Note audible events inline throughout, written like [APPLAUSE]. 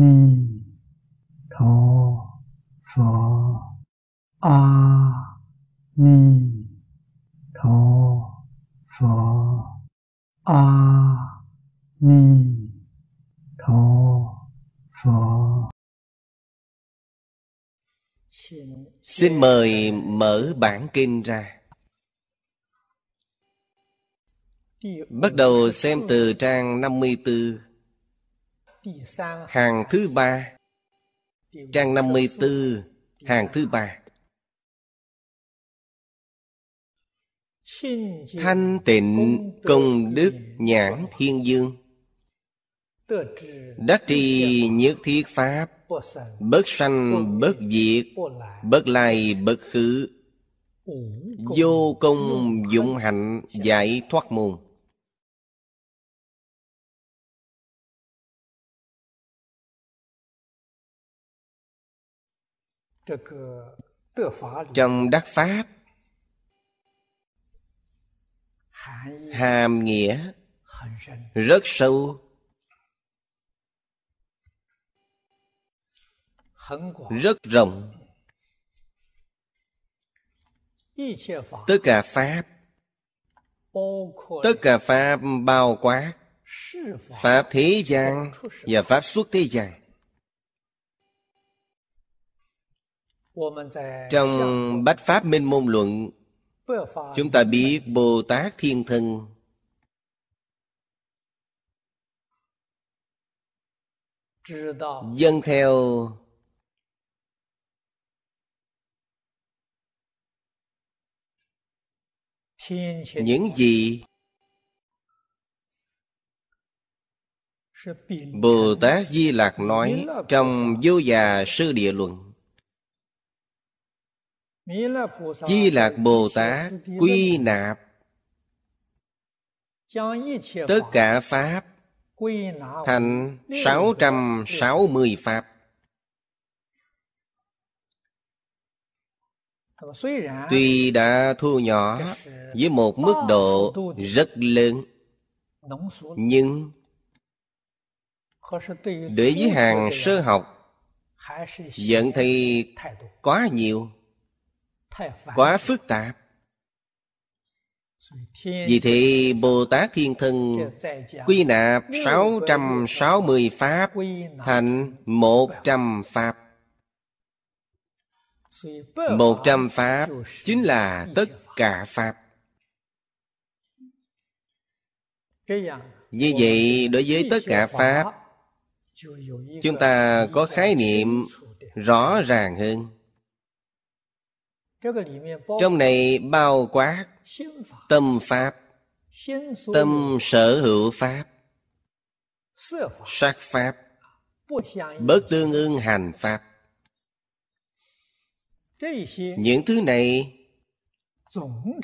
ni tho pho. A ni tho pho. A ni tho pho. Xin mời mở bản kinh ra. Bắt đầu xem từ trang 54 Hàng thứ ba. Trang 54 Hàng thứ ba. Thanh tịnh công đức nhãn thiên dương. Đắc trì nhất thiết pháp. Bất sanh bất diệt Bất lai bất khứ. Vô công dụng hạnh giải thoát môn Trong đắc Pháp, Hàm nghĩa Rất sâu. Rất rộng. Tất cả Pháp, Tất cả Pháp bao quát Pháp thế gian Và Pháp xuất thế gian. Trong Bách Pháp Minh Môn Luận, Chúng ta biết Bồ Tát Thiên Thân. Dân theo Những gì Bồ Tát Di Lạc nói trong Vô Già Sư Địa Luận. Di Lạc Bồ Tát quy nạp. Tất cả Pháp Thành 660 Pháp. Tuy đã thu nhỏ với một mức độ rất lớn Nhưng Đối với hàng sơ học Vẫn thấy quá nhiều Quá phức tạp. Vì thế Bồ Tát Thiên Thân Quy nạp 660 Pháp Thành 100 Pháp. Một trăm Pháp chính là tất cả Pháp. Như vậy, đối với tất cả Pháp, chúng ta có khái niệm rõ ràng hơn. Trong này bao quát tâm Pháp, tâm sở hữu Pháp, sắc Pháp, bất tương ưng hành Pháp. Những thứ này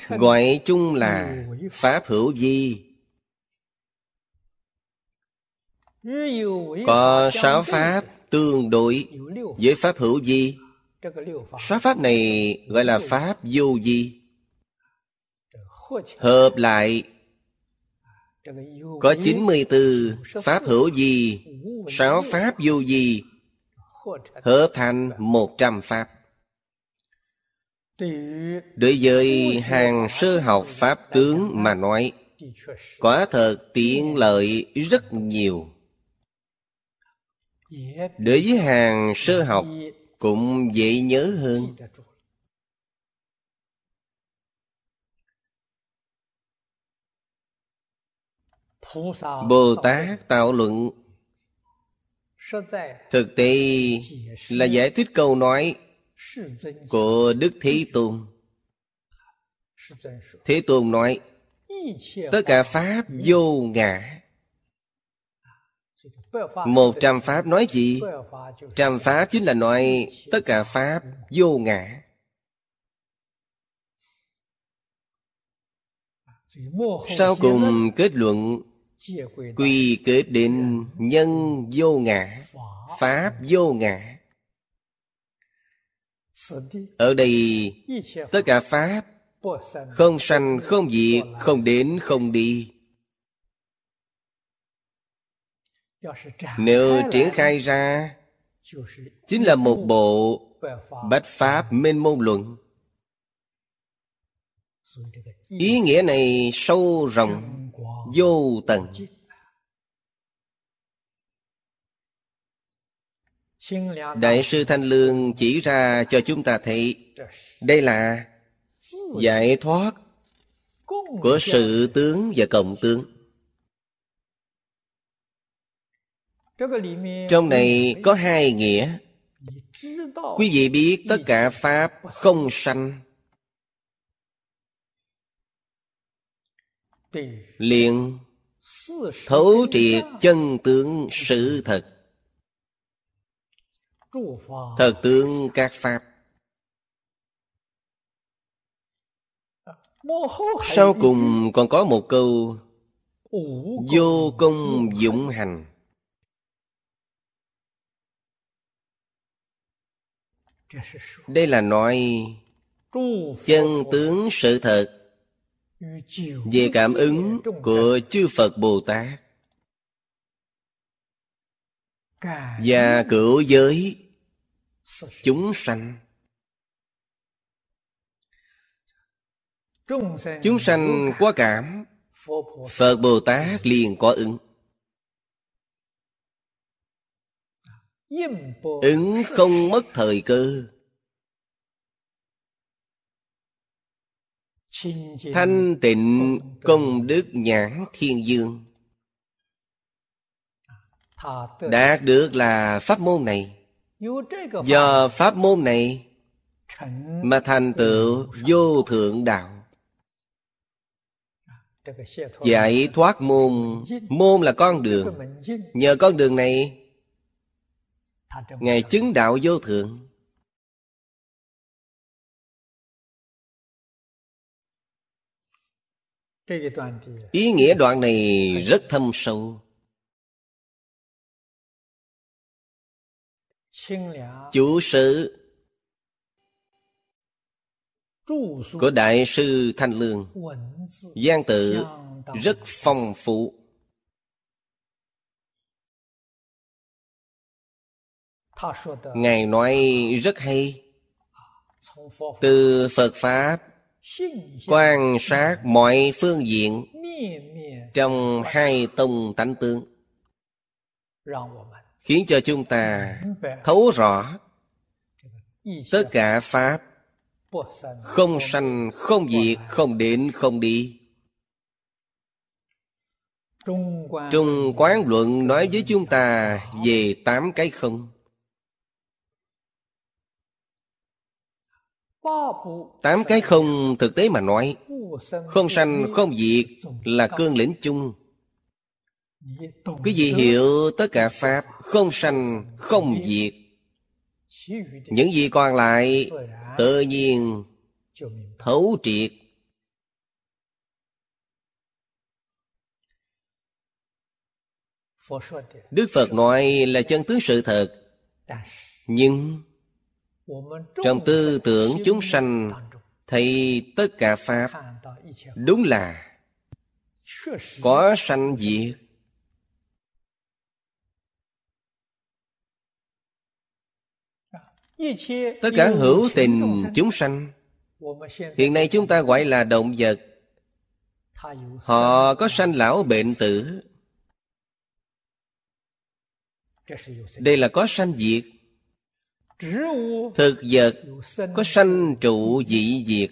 gọi chung là Pháp hữu vi. Có sáu Pháp tương đối với Pháp hữu vi. Sáu Pháp này gọi là Pháp vô vi. Hợp lại có 94 Pháp hữu vi, sáu Pháp vô vi, hợp thành 100 Pháp. Đối với hàng sơ học Pháp tướng mà nói Quả thật tiện lợi rất nhiều Đối với hàng sơ học cũng dễ nhớ hơn Bồ Tát tạo luận Thực tế là giải thích câu nói của Đức Thế Tôn. Thế Tôn nói, tất cả Pháp vô ngã. Một trăm Pháp nói gì? Trăm Pháp chính là nói tất cả Pháp vô ngã. Sau cùng kết luận, quy kết đến nhân vô ngã, pháp vô ngã ở đây, tất cả pháp không sanh, không diệt, không đến, không đi nếu triển khai ra chính là một bộ bách pháp minh môn luận. Ý nghĩa này sâu rộng vô tận. Đại sư thanh lương chỉ ra cho chúng ta thấy đây là giải thoát của sự tướng và cộng tướng trong này có hai nghĩa. quý vị biết tất cả pháp không sanh. Liền thấu triệt chân tướng sự thật. Thật tướng các pháp. Sau cùng còn có một câu. Vô công dụng hành đây là nói chân tướng sự thật về cảm ứng của chư phật bồ tát và cửu giới chúng sanh. Chúng sanh có cảm. Phật bồ tát liền có ứng ứng không mất thời cơ. Thanh tịnh công đức nhãn thiên dương. Đạt được là pháp môn này. Do pháp môn này mà thành tựu vô thượng đạo. Giải thoát môn. Môn là con đường. Nhờ con đường này ngài chứng đạo vô thượng. Ý nghĩa đoạn này rất thâm sâu. Chủ sự của đại sư thanh lương, Giang tự, rất phong phú. Ngài nói rất hay. Từ phật pháp, quan sát mọi phương diện trong hai tông tánh tướng. Khiến cho chúng ta thấu rõ tất cả pháp không sanh, không diệt, không đến, không đi. Trung quán luận nói với chúng ta về tám cái không. Tám cái không thực tế mà nói. Không sanh, không diệt là cương lĩnh chung. Quý vị hiểu tất cả pháp, không sanh, không diệt. Những gì còn lại, tự nhiên thấu triệt. Đức phật nói là chân tướng sự thật. Nhưng trong tư tưởng chúng sanh thấy tất cả pháp đúng là có sanh diệt. Tất cả hữu tình chúng sanh, hiện nay chúng ta gọi là động vật. Họ có sanh lão bệnh tử. Đây là có sanh diệt thực vật có sanh trụ dị diệt.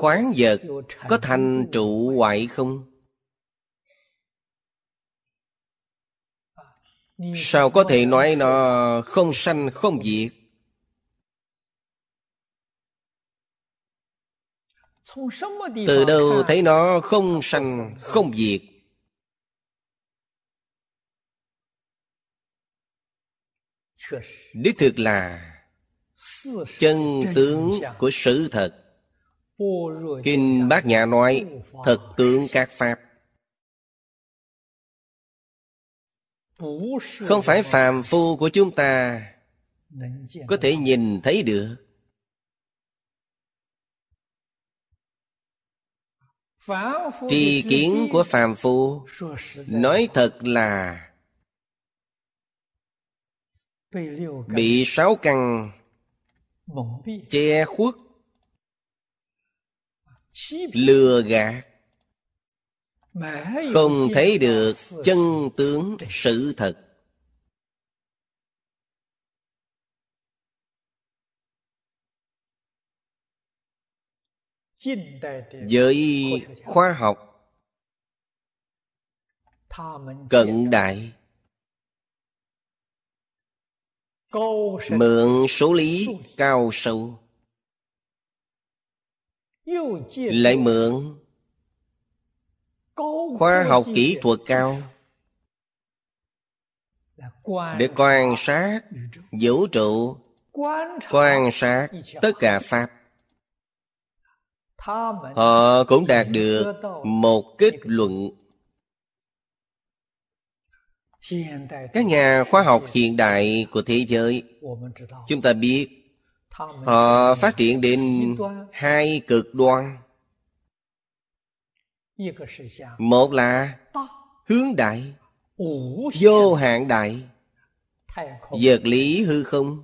Khoáng vật có thành trụ hoại không? Sao có thể nói nó không sanh không diệt? Từ đâu thấy nó không sanh không diệt đích thực là chân tướng của sự thật. Kinh bát nhã nói, thật tướng các pháp. Không phải phàm phu của chúng ta có thể nhìn thấy được. Tri kiến của phàm phu nói thật là bị sáu căn che khuất. Lừa gạt. Không thấy được chân tướng sự thật. Với khoa học. Cận đại mượn số lý cao sâu. Lại mượn khoa học kỹ thuật cao. Để quan sát vũ trụ quan sát tất cả pháp. Họ cũng đạt được một kết luận các nhà khoa học hiện đại của thế giới chúng ta biết họ phát triển đến hai cực đoan. Một là hướng đại vô hạn đại vật lý hư không.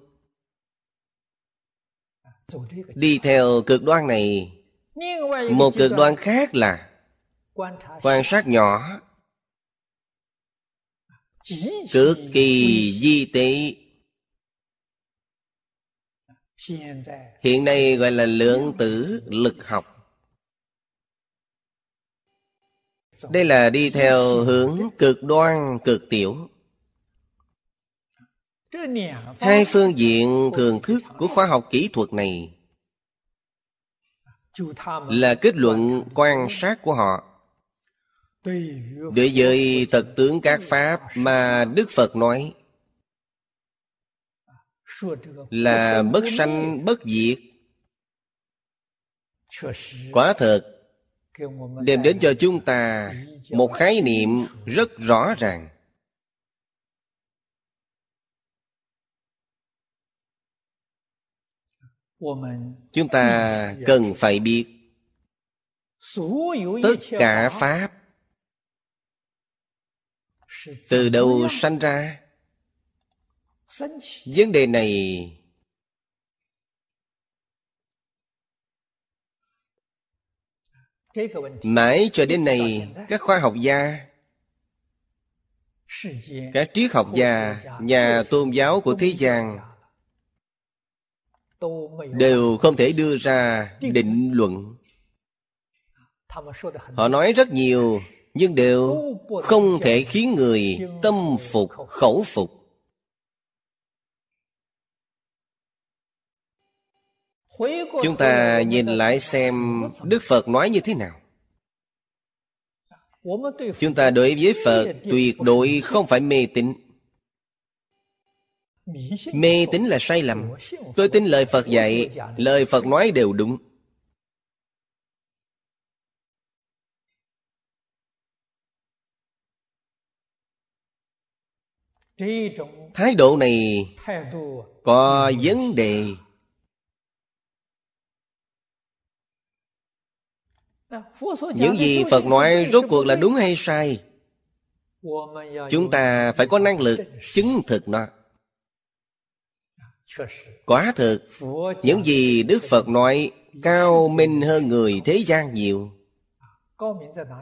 Đi theo cực đoan này một cực đoan khác là quan sát nhỏ cực kỳ di tế hiện nay gọi là lượng tử lực học. Đây là đi theo hướng cực đoan, cực tiểu. Hai phương diện thường thức của khoa học kỹ thuật này là kết luận quan sát của họ đối với thật tướng các pháp mà đức phật nói là bất sanh bất diệt. Quả thật đem đến cho chúng ta một khái niệm rất rõ ràng. Chúng ta cần phải biết tất cả pháp từ đâu sanh ra? Vấn đề này mãi cho đến nay các khoa học gia, các triết học gia, nhà tôn giáo của thế gian đều không thể đưa ra định luận. Họ nói rất nhiều nhưng đều không thể khiến người tâm phục, khẩu phục. Chúng ta nhìn lại xem đức phật nói như thế nào. Chúng ta đối với phật tuyệt đối không phải mê tín. Mê tín là sai lầm. Tôi tin lời phật dạy, lời phật nói đều đúng. Thái độ này có vấn đề. Những gì phật nói rốt cuộc là đúng hay sai? Chúng ta phải có năng lực chứng thực nó. Quả thực những gì đức phật nói cao minh hơn người thế gian nhiều.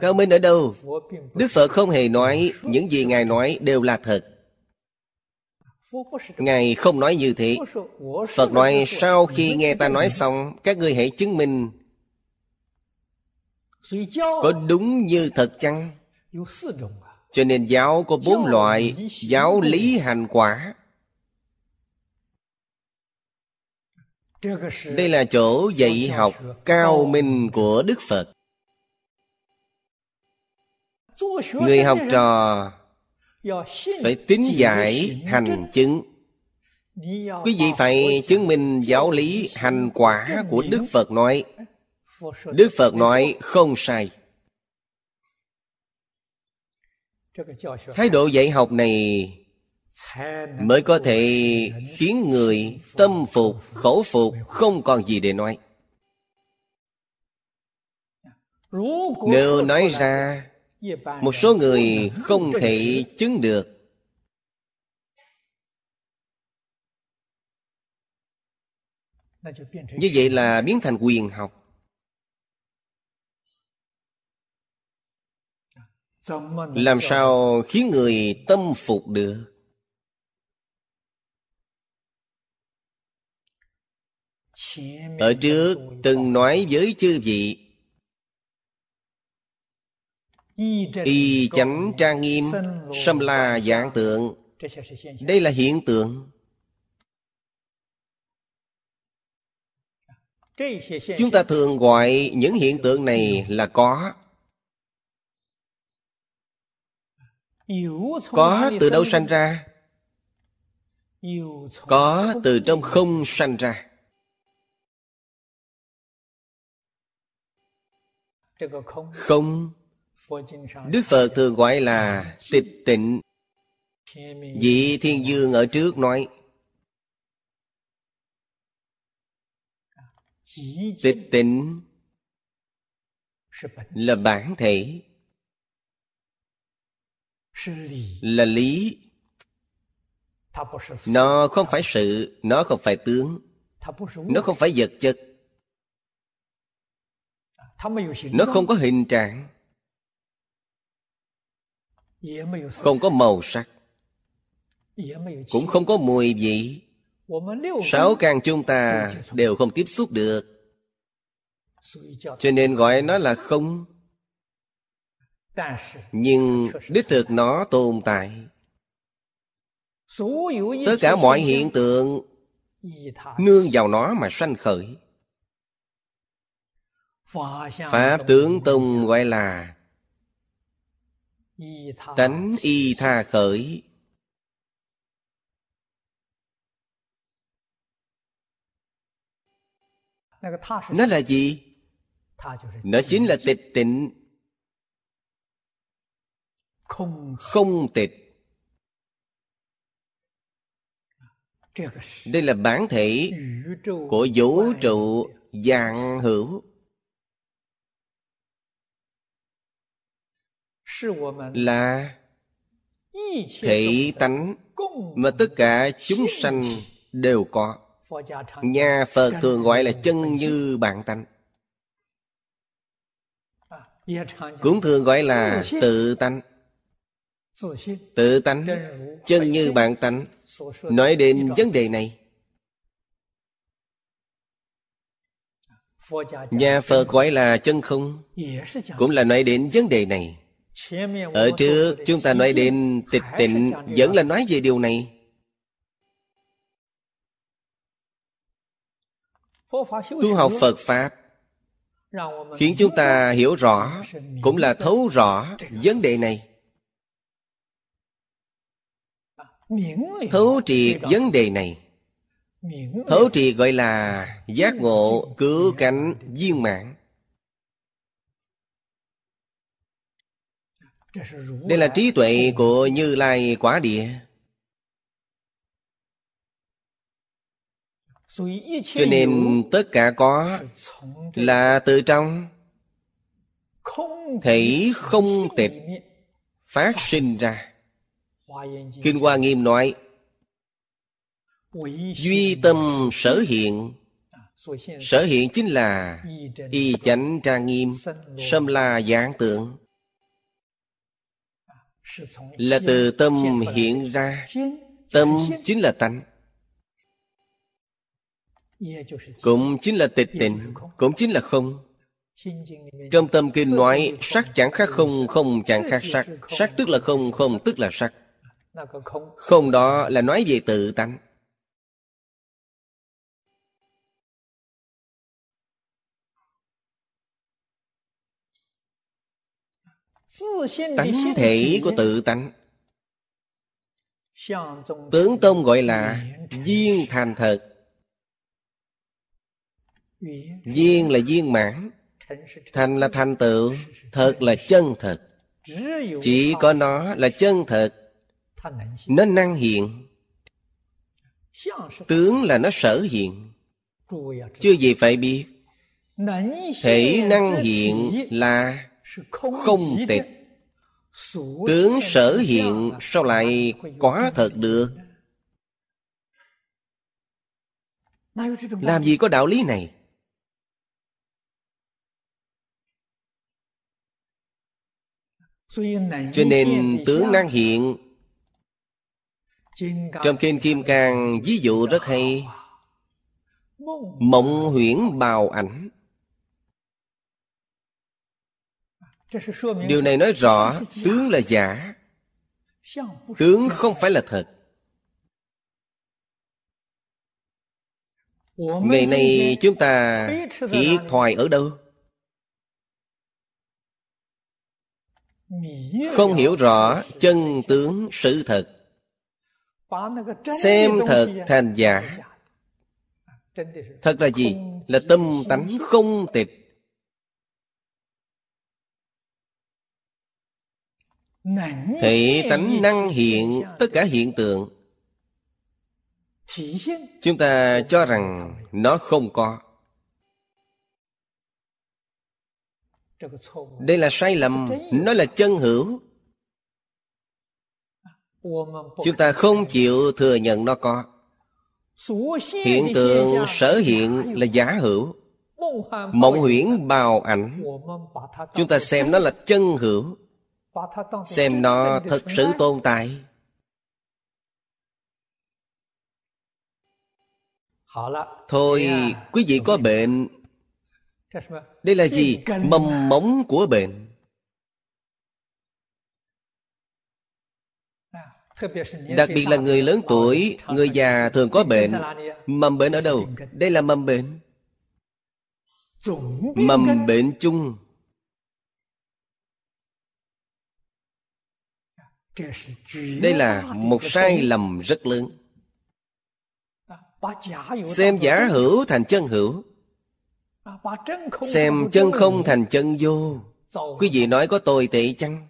Cao minh ở đâu? Đức phật không hề nói những gì ngài nói đều là thật ngài không nói như thế. phật nói sau khi nghe ta nói xong các ngươi hãy chứng minh. có đúng như thật chăng? cho nên giáo có bốn loại giáo lý. hành quả. đây là chỗ dạy học cao minh của đức phật. người học trò phải tín giải hành chứng. Quý vị phải chứng minh giáo lý hành quả của đức phật nói. Đức phật nói không sai. Thái độ dạy học này mới có thể khiến người tâm phục khẩu phục không còn gì để nói. Nếu nói ra một số người không thể chứng được. Như vậy là biến thành quyền học. Làm sao khiến người tâm phục được? Ở trước từng nói với chư vị Y chánh trang nghiêm Xâm la dạng tượng. Đây là hiện tượng. Chúng ta thường gọi những hiện tượng này là có. Có từ đâu sanh ra? Có từ trong không sanh ra. Không Đức Phật thường gọi là tịch tịnh. Vị Thiên Dương ở trước nói, Tịch tịnh Là bản thể, Là lý. Nó không phải sự, Nó không phải tướng, Nó không phải vật chất. Nó không có hình trạng không có màu sắc. cũng không có mùi vị. Sáu căn chúng ta đều không tiếp xúc được. Cho nên gọi nó là không. Nhưng đích thực nó tồn tại. Tất cả mọi hiện tượng nương vào nó mà sanh khởi. Pháp tướng tông gọi là tánh y tha khởi. Nó là gì? Nó chính là tịch tịnh. Không tịch. Đây là bản thể của vũ trụ dạng hữu là thể tánh mà tất cả chúng sanh đều có. Nhà phật thường gọi là chân như bản tánh. Cũng thường gọi là tự tánh. Tự tánh, chân như bản tánh. Nói đến vấn đề này, nhà phật gọi là chân không, cũng là nói đến vấn đề này ở trước, chúng ta nói đến tịch tịnh, Vẫn là nói về điều này. Tu học Phật Pháp Khiến chúng ta hiểu rõ, Cũng là thấu rõ vấn đề này. Thấu triệt vấn đề này. Thấu triệt gọi là giác ngộ cứu cánh viên mạng. Đây là trí tuệ của như lai quả địa. Cho nên tất cả có là từ trong. Thể không tịch phát sinh ra. Kinh hoa nghiêm nói duy tâm sở hiện. Sở hiện chính là y chánh trang nghiêm sâm la giảng tượng là từ tâm hiện ra, tâm chính là tánh, cũng chính là tịch tịnh, cũng chính là không. Trong tâm kinh nói, sắc chẳng khác không không chẳng khác sắc. Sắc tức là không không tức là sắc. Không đó là nói về tự tánh. Tánh thể của tự tánh。tướng tông gọi là viên thành thật。viên là viên mãn thành là thành tựu thật là chân thật。chỉ có nó là chân thật nó năng hiện。tướng là nó sở hiện。chưa gì phải biết。thể năng hiện là không tịch tướng sở hiện sao lại quá thật được? Làm gì có đạo lý này? Cho nên tướng năng hiện trong kinh kim cang ví dụ rất hay. mộng huyễn bào ảnh điều này nói rõ tướng là giả. Tướng không phải là thật. Ngày nay chúng ta thiệt thoại ở đâu? Không hiểu rõ chân tướng sự thật. Xem thật thành giả. Thật là gì? Là tâm tánh không tịch thể tánh năng hiện tất cả hiện tượng. Chúng ta cho rằng nó không có. Đây là sai lầm nó là chân hữu. Chúng ta không chịu thừa nhận nó có. Hiện tượng sở hiện là giả hữu. Mộng huyễn bào ảnh. Chúng ta xem nó là chân hữu xem nó thực sự tồn tại. Thôi quý vị có bệnh. đây là gì? mầm mống của bệnh. Đặc biệt là người lớn tuổi người già thường có bệnh mầm bệnh ở đâu? Đây là mầm bệnh. Mầm bệnh chung đây là một sai lầm rất lớn. Xem giả hữu thành chân hữu. Xem chân không thành chân vô. Quý vị nói có tồi tệ chăng?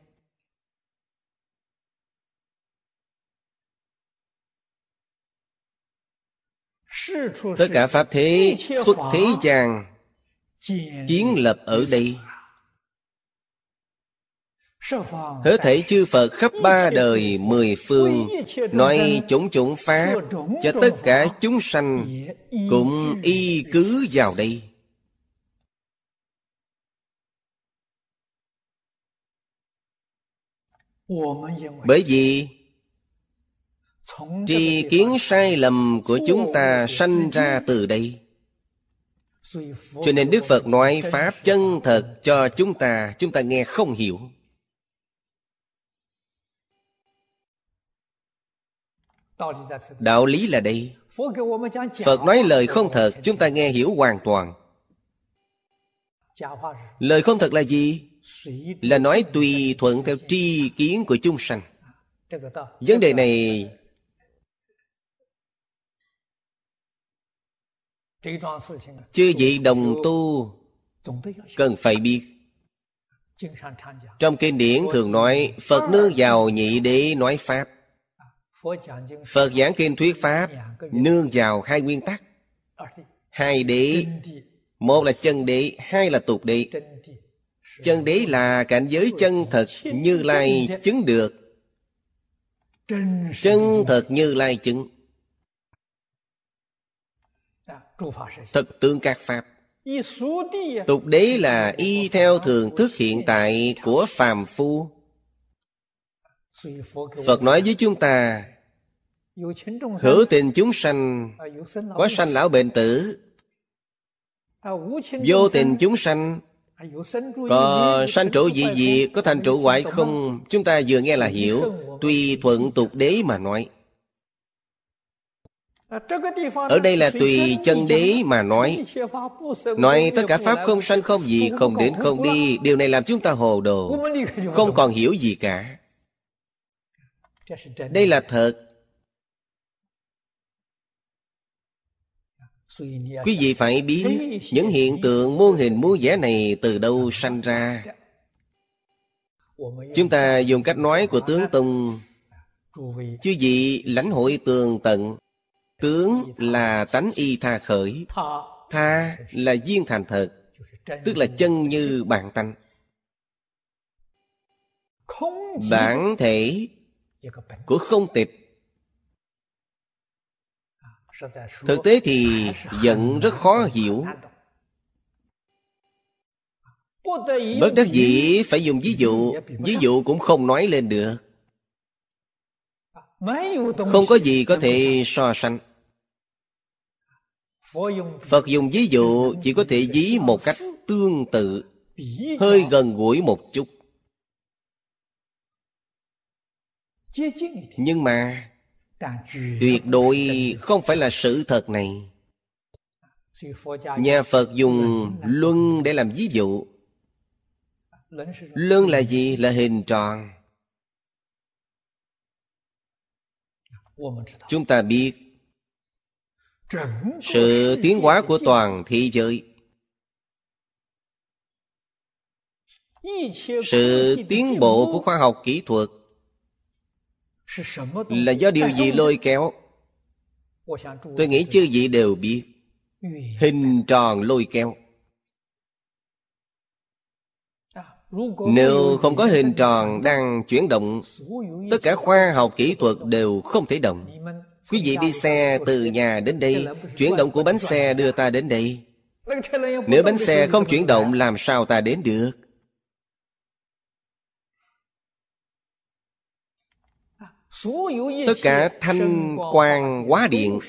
Tất cả pháp thế xuất thế chàng kiến lập ở đây. Hết thể chư Phật khắp ba đời mười phương Nói chủng chủng Pháp Cho tất cả chúng sanh Cũng y cứ vào đây. Bởi vì Tri kiến sai lầm của chúng ta sanh ra từ đây. Cho nên Đức Phật nói Pháp chân thật cho chúng ta Chúng ta nghe không hiểu Đạo lý là đây. Phật nói lời không thật, Chúng ta nghe hiểu hoàn toàn. Lời không thật là gì? Là nói tùy thuận theo tri kiến của chúng sanh. Vấn đề này Chư vị đồng tu Cần phải biết. Trong kinh điển thường nói, Phật nương vào nhị đế nói Pháp. Phật giảng kinh thuyết Pháp, Nương vào hai nguyên tắc. Hai đế, Một là chân đế, Hai là tục đế. Chân đế là cảnh giới chân thật Như Lai chứng được. Chân thật Như Lai chứng. Thật tương các Pháp. Tục đế là y theo thường thức hiện tại của phàm phu. Phật nói với chúng ta Hữu tình chúng sanh, Có sanh lão bệnh tử. Vô tình chúng sanh, Có sanh trụ gì gì, Có thành trụ hoại không? Chúng ta vừa nghe là hiểu Tùy thuận tục đế mà nói. Ở đây là tùy chân đế mà nói. Nói tất cả Pháp không sanh không gì, Không đến không đi, Điều này làm chúng ta hồ đồ, Không còn hiểu gì cả. Đây là thật. Quý vị phải biết Những hiện tượng muôn hình muôn vẻ này Từ đâu sanh ra? Chúng ta dùng cách nói của tướng Tùng. Chứ gì lãnh hội tường tận. Tướng là tánh y tha khởi. Tha là duyên thành thật Tức là chân như bản tánh Bản thể của không tịch thực tế thì vẫn rất khó hiểu. Bất đắc dĩ phải dùng ví dụ ví dụ cũng không nói lên được. Không có gì có thể so sánh. Phật dùng ví dụ chỉ có thể ví một cách tương tự, hơi gần gũi một chút. Nhưng mà tuyệt đối không phải là sự thật này. nhà phật dùng luân để làm ví dụ. luân là gì? Là hình tròn. chúng ta biết sự tiến hóa của toàn thế giới. sự tiến bộ của khoa học kỹ thuật là do điều gì lôi kéo? Tôi nghĩ chư vị đều biết hình tròn lôi kéo. Nếu không có hình tròn đang chuyển động tất cả khoa học kỹ thuật đều không thể động. Quý vị đi xe từ nhà đến đây chuyển động của bánh xe đưa ta đến đây. Nếu bánh xe không chuyển động làm sao ta đến được tất cả thanh quang hóa điện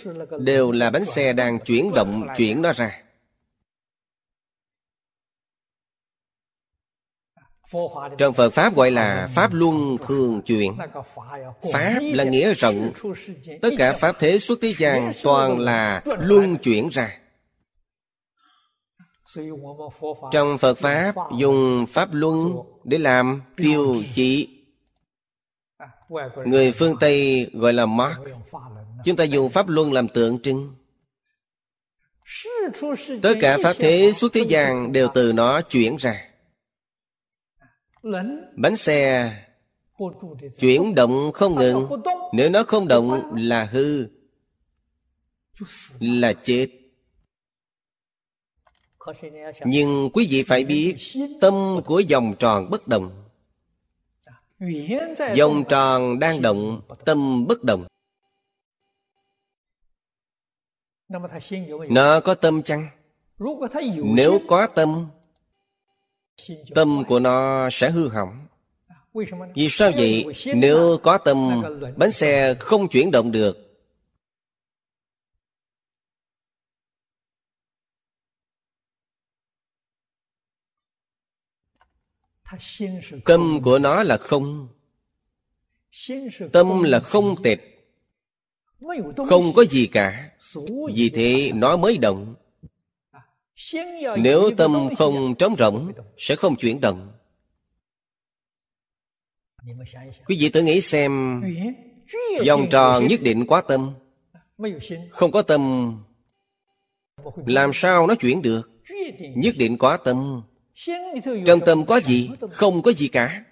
đều là bánh xe đang chuyển động chuyển nó ra. trong phật pháp gọi là pháp luân thường chuyển pháp là nghĩa rộng. Tất cả pháp thế xuất thế gian toàn là luân chuyển ra. Trong phật pháp dùng pháp luân để làm tiêu chỉ người phương tây gọi là mark. Chúng ta dùng pháp luân làm tượng trưng. Tất cả pháp thế xuất thế gian đều từ nó chuyển ra. Bánh xe chuyển động không ngừng. Nếu nó không động là hư là chết. Nhưng quý vị phải biết tâm của dòng tròn bất động dòng tròn đang động tâm bất động nó có tâm chăng? Nếu có tâm tâm của nó sẽ hư hỏng. Vì sao vậy? nếu có tâm bánh xe không chuyển động được tâm của nó là không. Tâm là không tịch không có gì cả. Vì thế nó mới động. Nếu tâm không trống rỗng, sẽ không chuyển động. Quý vị tự nghĩ xem vòng tròn nhất định quá tâm. Không có tâm, làm sao nó chuyển được? Nhất định quá tâm trong tâm có gì không có gì cả.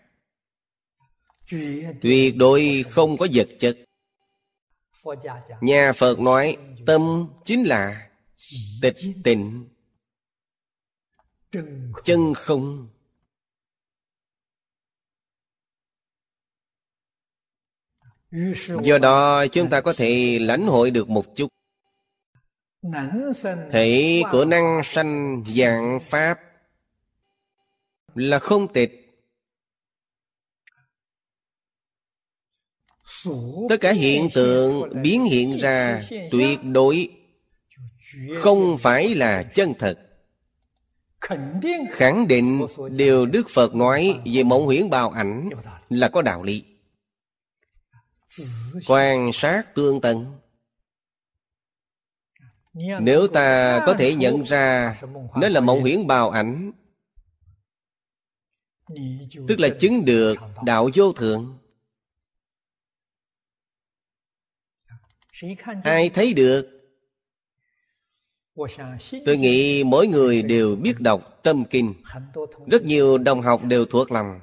Tuyệt đối không có vật chất. Nhà phật nói tâm chính là tịch tịnh. Chân không. Do đó chúng ta có thể lãnh hội được một chút. Thể của năng sanh dạng pháp là không tịch tất cả hiện tượng biến hiện ra tuyệt đối không phải là chân thật. Khẳng định điều đức phật nói về mộng huyễn bào ảnh là có đạo lý. Quan sát tương tận. Nếu ta có thể nhận ra nó là mộng huyễn bào ảnh tức là chứng được đạo vô thượng. Ai thấy được? Tôi nghĩ mỗi người đều biết đọc tâm kinh. Rất nhiều đồng học đều thuộc lòng.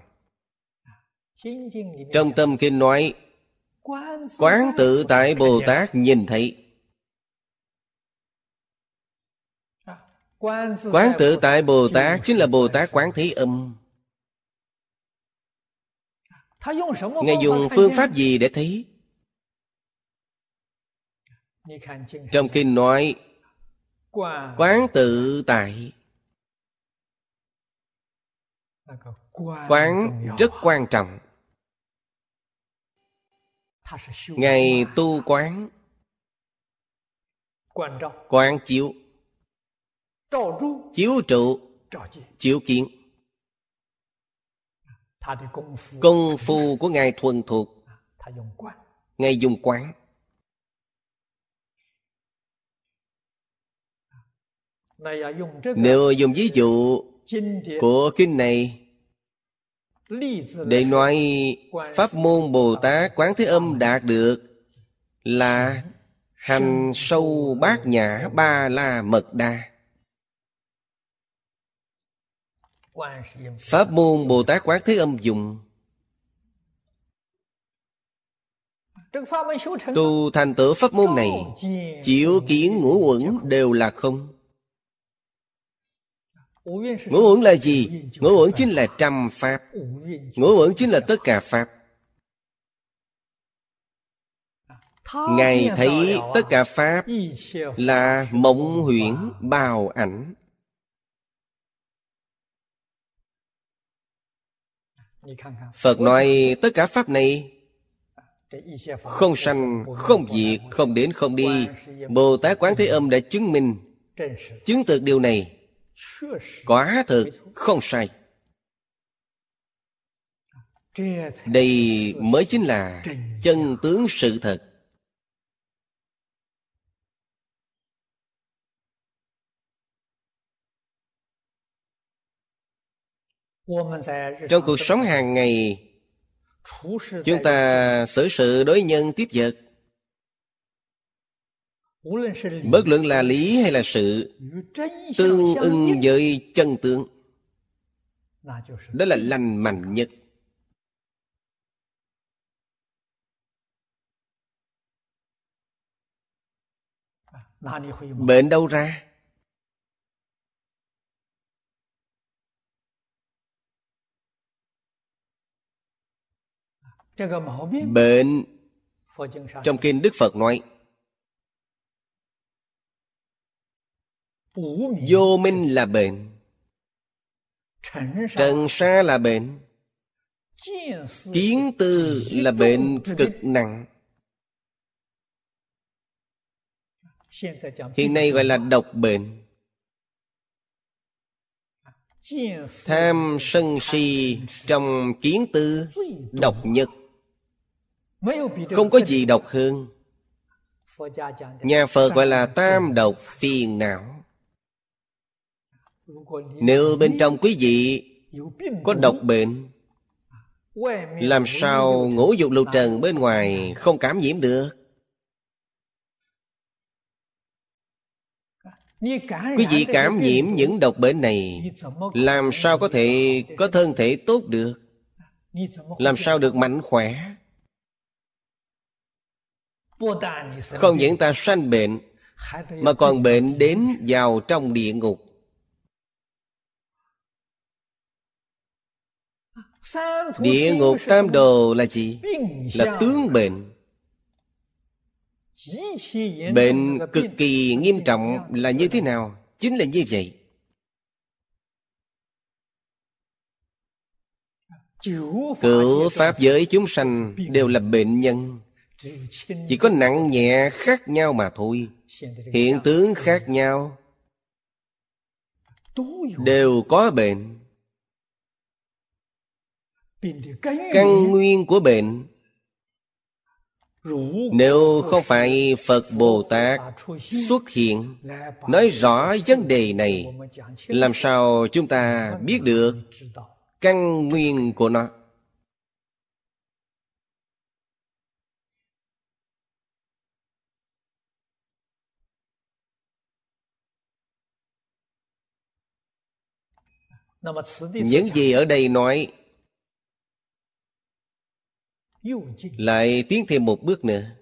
Trong tâm kinh nói, quán tự tại bồ tát nhìn thấy. Quán tự tại bồ tát chính là bồ tát quán thế âm ngài dùng phương pháp gì để thấy? trong kinh nói quán tự tại. Quán rất quan trọng. Ngày tu quán. Quán chiếu. Chiếu trụ. Chiếu kiến công phu của ngài thuần thuộc. Ngài dùng quán. Nếu dùng ví dụ của kinh này để nói pháp môn bồ tát quán thế âm đạt được là hành sâu bát nhã ba la mật đa pháp môn bồ tát quán thế âm dùng. Tu thành tựu pháp môn này, chiếu kiến ngũ uẩn đều là không. Ngũ uẩn là gì? Ngũ uẩn chính là trăm pháp. Ngũ uẩn chính là tất cả pháp. Ngài thấy tất cả pháp là mộng huyễn, bào ảnh. Phật nói tất cả pháp này không sanh không diệt không đến không đi. Bồ tát quán thế âm đã chứng minh chứng thực điều này. Quả thực không sai. Đây mới chính là chân tướng sự thật trong cuộc sống hàng ngày chúng ta xử sự đối nhân tiếp vật。bất luận là lý hay là sự tương ưng với chân tướng。đó là lành mạnh nhất。bệnh đâu ra bệnh trong kinh đức phật nói vô minh là bệnh trần sa. là bệnh kiến tư là bệnh cực nặng. Hiện nay gọi là độc bệnh tham sân si trong kiến tư độc nhất không có gì độc hơn. Nhà phật gọi là tam độc phiền não. Nếu bên trong quý vị có độc bệnh làm sao ngũ dục lục trần bên ngoài không cảm nhiễm được? Quý vị cảm nhiễm những độc bệnh này làm sao có thể có thân thể tốt được? Làm sao được mạnh khỏe không những ta sanh bệnh mà còn bệnh đến vào trong địa ngục. Địa ngục tam đồ là gì? là tướng bệnh. Bệnh cực kỳ nghiêm trọng là như thế nào? Chính là như vậy. Cửu pháp giới chúng sanh đều là bệnh nhân chỉ có nặng nhẹ khác nhau mà thôi. Hiện tướng khác nhau. Đều có bệnh căn nguyên của bệnh nếu không phải phật bồ tát xuất hiện, nói rõ vấn đề này, làm sao chúng ta biết được căn nguyên của nó? Những gì ở đây nói lại tiến thêm một bước nữa.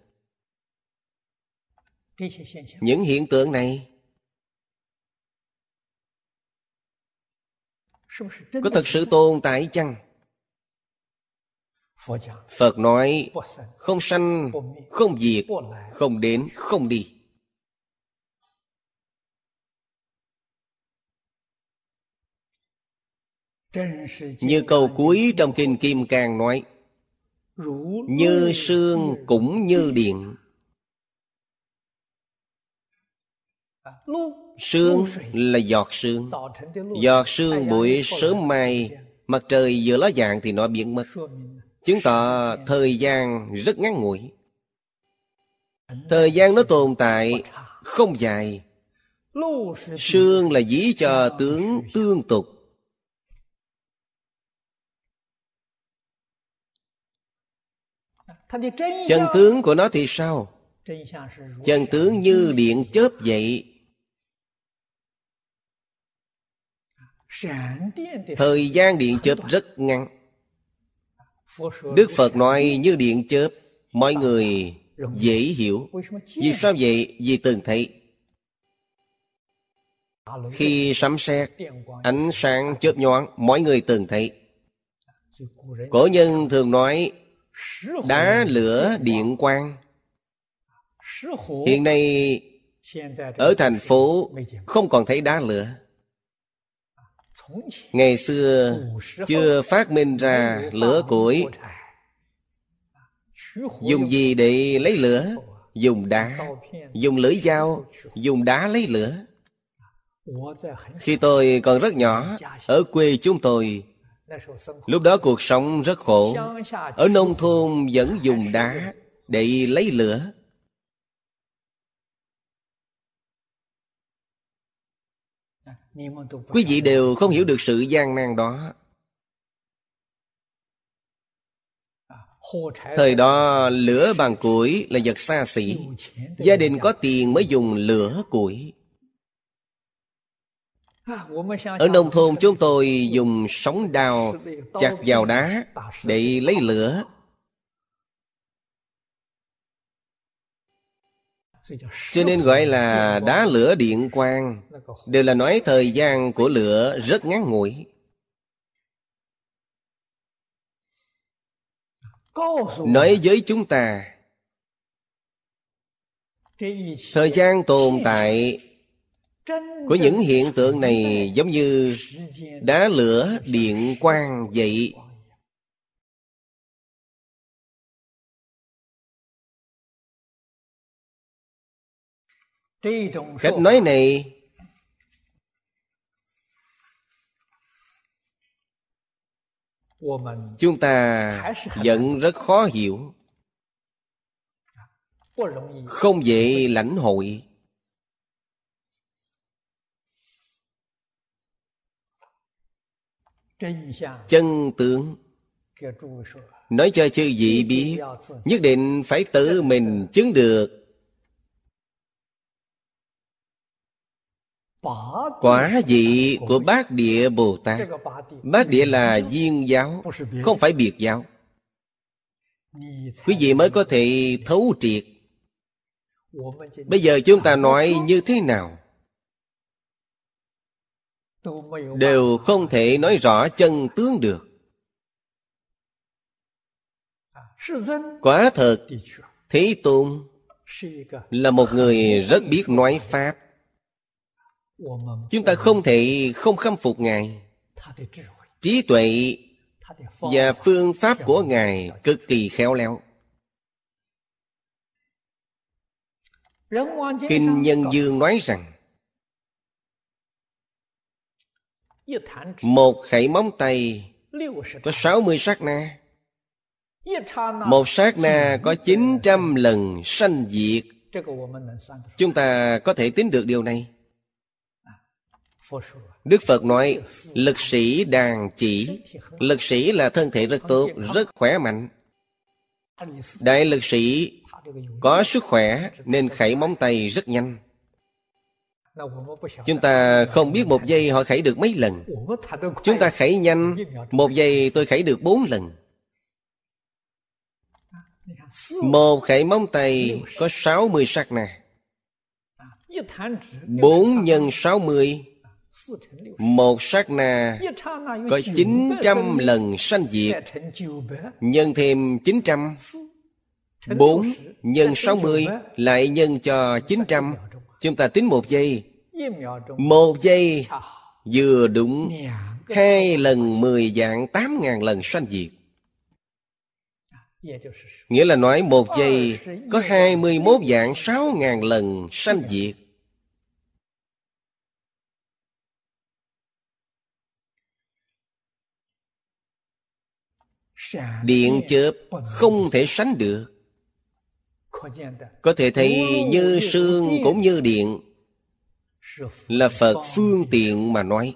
Những hiện tượng này có thật sự tồn tại chăng? Phật nói không sanh không diệt không đến không đi Như câu cuối trong Kinh Kim Cang nói, Như sương cũng như điện. Sương là giọt sương. Giọt sương buổi sớm mai, Mặt trời vừa ló dạng thì nó biến mất. Chứng tỏ thời gian rất ngắn ngủi. Thời gian nó tồn tại không dài. Sương là dí cho tướng tương tục. Chân tướng của nó thì sao? Chân tướng như điện chớp vậy. Thời gian điện chớp rất ngắn. Đức Phật nói như điện chớp Mọi người dễ hiểu. Vì sao vậy? Vì từng thấy. Khi sấm sét Ánh sáng chớp nhoáng Mọi người từng thấy. Cổ nhân thường nói Đá lửa điện quang Hiện nay Ở thành phố Không còn thấy đá lửa。Ngày xưa chưa phát minh ra lửa củi。Dùng gì để lấy lửa? Dùng đá Dùng lưỡi dao Dùng đá lấy lửa。Khi tôi còn rất nhỏ Ở quê chúng tôi Lúc đó cuộc sống rất khổ. Ở nông thôn vẫn dùng đá Để lấy lửa. Quý vị đều không hiểu được sự gian nan đó. Thời đó, lửa bằng củi là vật xa xỉ. Gia đình có tiền mới dùng lửa củi. Ở nông thôn chúng tôi dùng sóng đào chặt vào đá để lấy lửa. Cho nên gọi là đá lửa điện quang, Đều là nói thời gian của lửa rất ngắn ngủi. Nói với chúng ta, Thời gian tồn tại của những hiện tượng này giống như Đá lửa điện quang vậy. Cách nói này Chúng ta vẫn rất khó hiểu. Không dễ lãnh hội. Chân tướng. Nói cho chư vị biết, Nhất định phải tự mình chứng được. Quả vị của bát địa Bồ Tát. Bát địa là viên giáo, Không phải biệt giáo. Quý vị mới có thể thấu triệt. Bây giờ chúng ta nói như thế nào? Đều không thể nói rõ chân tướng được. Quả thật Thế Tôn Là một người rất biết nói Pháp. Chúng ta không thể không khâm phục Ngài. Trí tuệ và phương pháp của Ngài cực kỳ khéo léo. Kinh Nhân Dương nói rằng Một khẩy móng tay có 60 sát na. Một sát na có 900 lần sanh diệt. Chúng ta có thể tính được điều này. Đức Phật nói Lực sĩ đàn chỉ. Lực sĩ là thân thể rất tốt Rất khỏe mạnh. Đại lực sĩ Có sức khỏe Nên khẩy móng tay rất nhanh Chúng ta không biết một giây họ khẩy được mấy lần. Chúng ta khẩy nhanh. Một giây tôi khẩy được bốn lần. Một khẩy móng tay Có sáu mươi sát nà Bốn nhân sáu mươi. Một sát na có 900 lần sanh diệt. Nhân thêm 900 4 nhân 60 lại nhân cho 900 Chúng ta tính một giây. Một giây. Vừa đúng. Hai lần mười dạng tám ngàn lần sanh diệt. Nghĩa là nói một giây có hai mươi mốt dạng sáu ngàn lần sanh diệt. Điện chớp không thể sánh được. Có thể thấy như sương cũng như điện Là Phật phương tiện mà nói.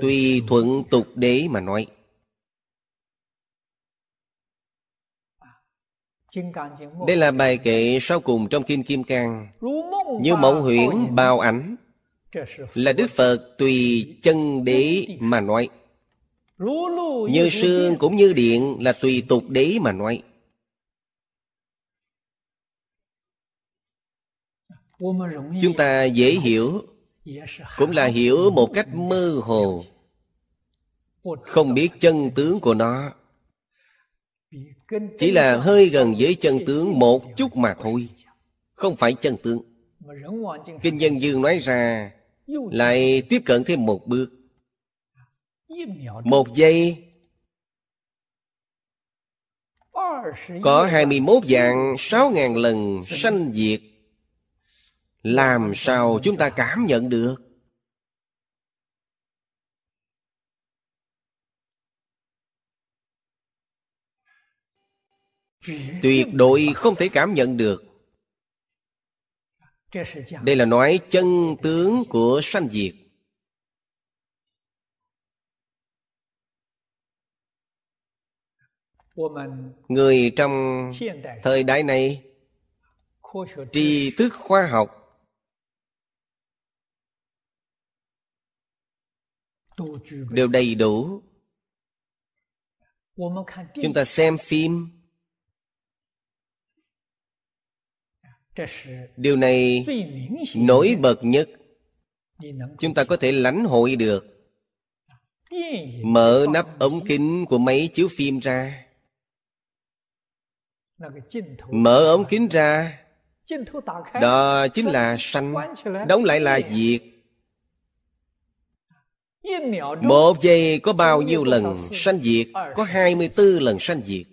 Tùy thuận tục đế mà nói. Đây là bài kệ sau cùng trong Kim Kim Cang. Như mộng huyễn bao ảnh Là Đức Phật tùy chân đế mà nói. Như sương cũng như điện là tùy tục đế mà nói. Chúng ta dễ hiểu, Cũng là hiểu một cách mơ hồ. Không biết chân tướng của nó. Chỉ là hơi gần với chân tướng một chút mà thôi. Không phải chân tướng. Kinh nhân dương nói ra, lại tiếp cận thêm một bước. Một giây, có hai mươi 21 dạng, sáu ngàn lần sanh diệt làm sao chúng ta cảm nhận được? Tuyệt đối không thể cảm nhận được. Đây là nói chân tướng của sanh diệt. Người trong thời đại này, tri thức khoa học đều đầy đủ. Chúng ta xem phim. Điều này nổi bật nhất. Chúng ta có thể lãnh hội được. Mở nắp ống kính của máy chiếu phim ra. Mở ống kính ra. Đó chính là sanh. Đóng lại là diệt một giây có bao nhiêu lần sanh diệt? Có hai mươi 24 lần sanh diệt.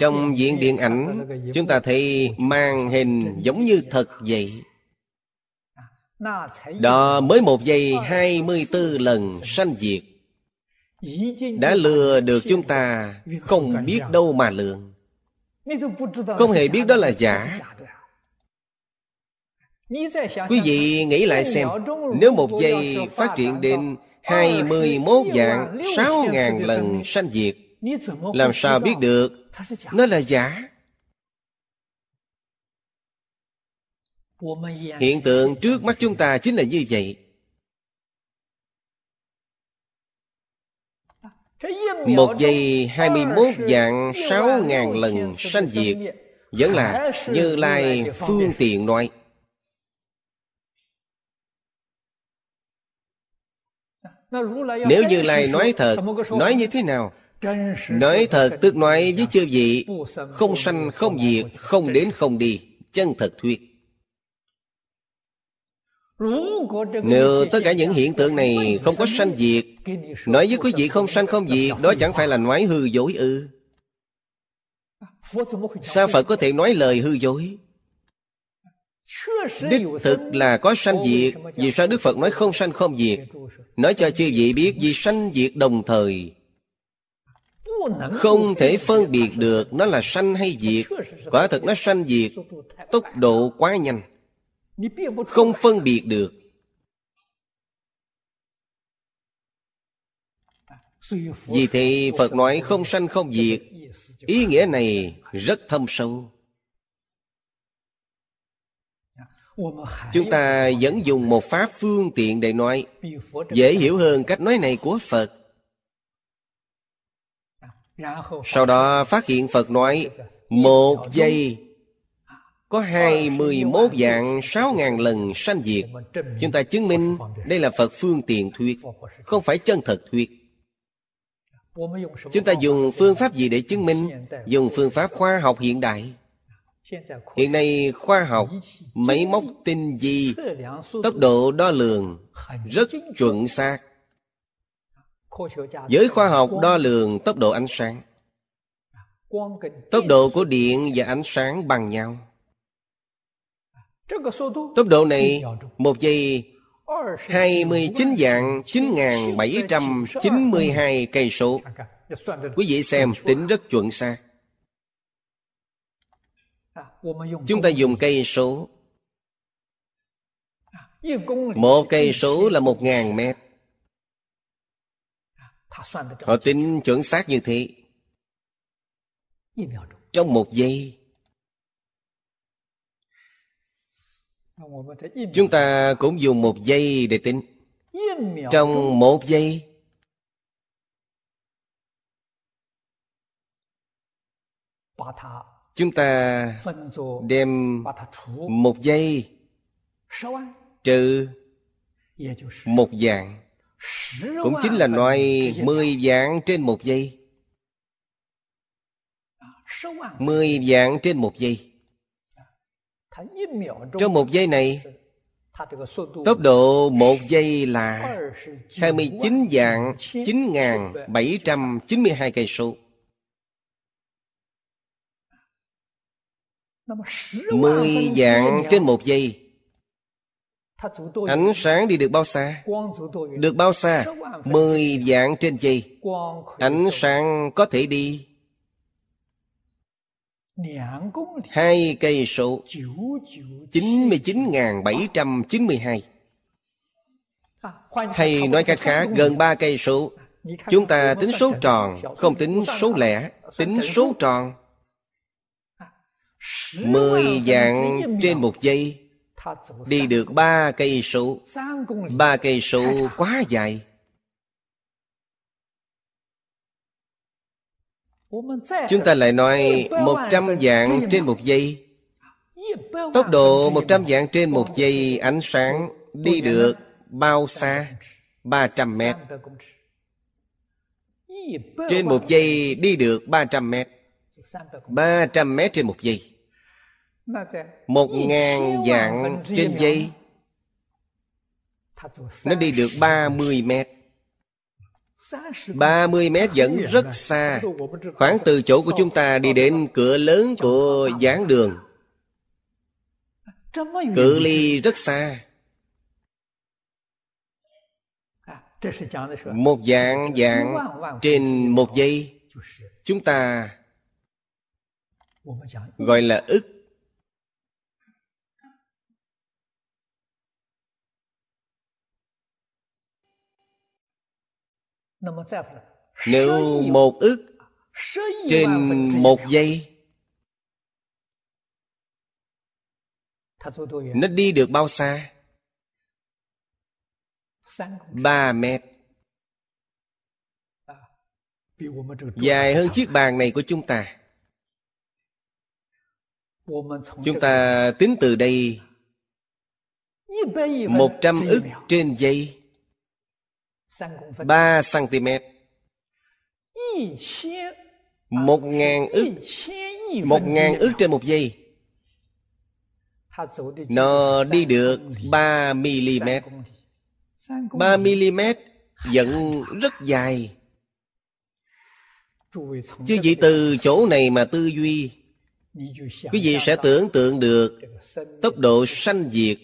Trong diện điện ảnh chúng ta thấy màn hình giống như thật vậy. Đó mới một giây hai mươi 24 lần sanh diệt. Đã lừa được chúng ta Không biết đâu mà lường. Không hề biết đó là giả Quý vị nghĩ lại xem Nếu một giây phát triển đến hai mươi 21 dạng sáu ngàn lần sanh diệt làm sao biết được？nó là giả。hiện tượng trước mắt chúng ta chính là như vậy。một giây hai mươi mốt dạng sáu ngàn lần sanh diệt vẫn là như lai phương tiện nói nếu như lai nói thật nói như thế nào? Nói thật tức nói với chư vị Không sanh không diệt Không đến không đi. Chân thật thuyết. Nếu tất cả những hiện tượng này Không có sanh diệt Nói với quý vị không sanh không diệt Đó chẳng phải là nói hư dối ư? Sao Phật có thể nói lời hư dối Đích thực là có sanh diệt Vì sao Đức Phật nói không sanh không diệt? Nói cho chư vị biết Vì sanh diệt đồng thời. Không thể phân biệt được nó là sanh hay diệt. quả thật nó sanh diệt tốc độ quá nhanh. Không phân biệt được. Vì thế phật nói không sanh không diệt. Ý nghĩa này rất thâm sâu chúng ta vẫn dùng một pháp phương tiện để nói. Dễ hiểu hơn cách nói này của phật. Sau đó phát hiện Phật nói, Một giây, Có hai mươi mốt dạng sáu ngàn lần sanh diệt. Chúng ta chứng minh Đây là Phật phương tiện thuyết, Không phải chân thật thuyết. Chúng ta dùng phương pháp gì để chứng minh? Dùng phương pháp khoa học hiện đại. Hiện nay khoa học, máy móc tinh vi, tốc độ đo lường rất chuẩn xác. Giới khoa học đo lường tốc độ ánh sáng. Tốc độ của điện và ánh sáng bằng nhau. Tốc độ này một giây 29 dạng 9.792 cây số. Quý vị xem tính rất chuẩn xác. Chúng ta dùng cây số. Một cây số là một ngàn mét. Họ tính chuẩn xác như thế. Trong một giây. Chúng ta cũng dùng một giây để tính. Trong một giây chúng ta đem một giây trừ một dạng cũng chính là nói mười dạng trên một giây. Mười dạng trên một giây. Trong một giây này, Tốc độ một giây là 29 dạng 9.792 cây số. 10 dạng trên một giây。Ánh sáng đi được bao xa? Được bao xa? 10 dạng trên giây。Ánh sáng có thể đi Hai cây số 99.792 Hay nói cách khác gần ba cây số Chúng ta tính số tròn Không tính số lẻ Tính số tròn Mười dạng trên một giây Đi được ba cây số. Ba cây số quá dài. Chúng ta lại nói một trăm dạng trên một giây. Tốc độ một trăm dạng trên một giây ánh sáng đi được bao xa? ba trăm mét. Trên một giây đi được ba trăm mét. ba trăm mét trên một giây. Một ngàn dạng trên giây。Nó đi được ba mươi mét. ba mươi mét vẫn rất xa Khoảng từ chỗ của chúng ta đi đến cửa lớn của giảng đường. Cự ly rất xa. Một dạng dạng trên một giây Chúng ta gọi là ức Nếu một ức trên một giây Nó đi được bao xa? Ba mét. Dài hơn chiếc bàn này của chúng ta. Chúng ta tính từ đây Một trăm ức trên giây 3 cm Một ngàn ức. Một ngàn ức trên một giây. Nó đi được 3 mm 3 mm vẫn rất dài. Chứ vị từ chỗ này mà tư duy Quý vị sẽ tưởng tượng được Tốc độ sanh diệt.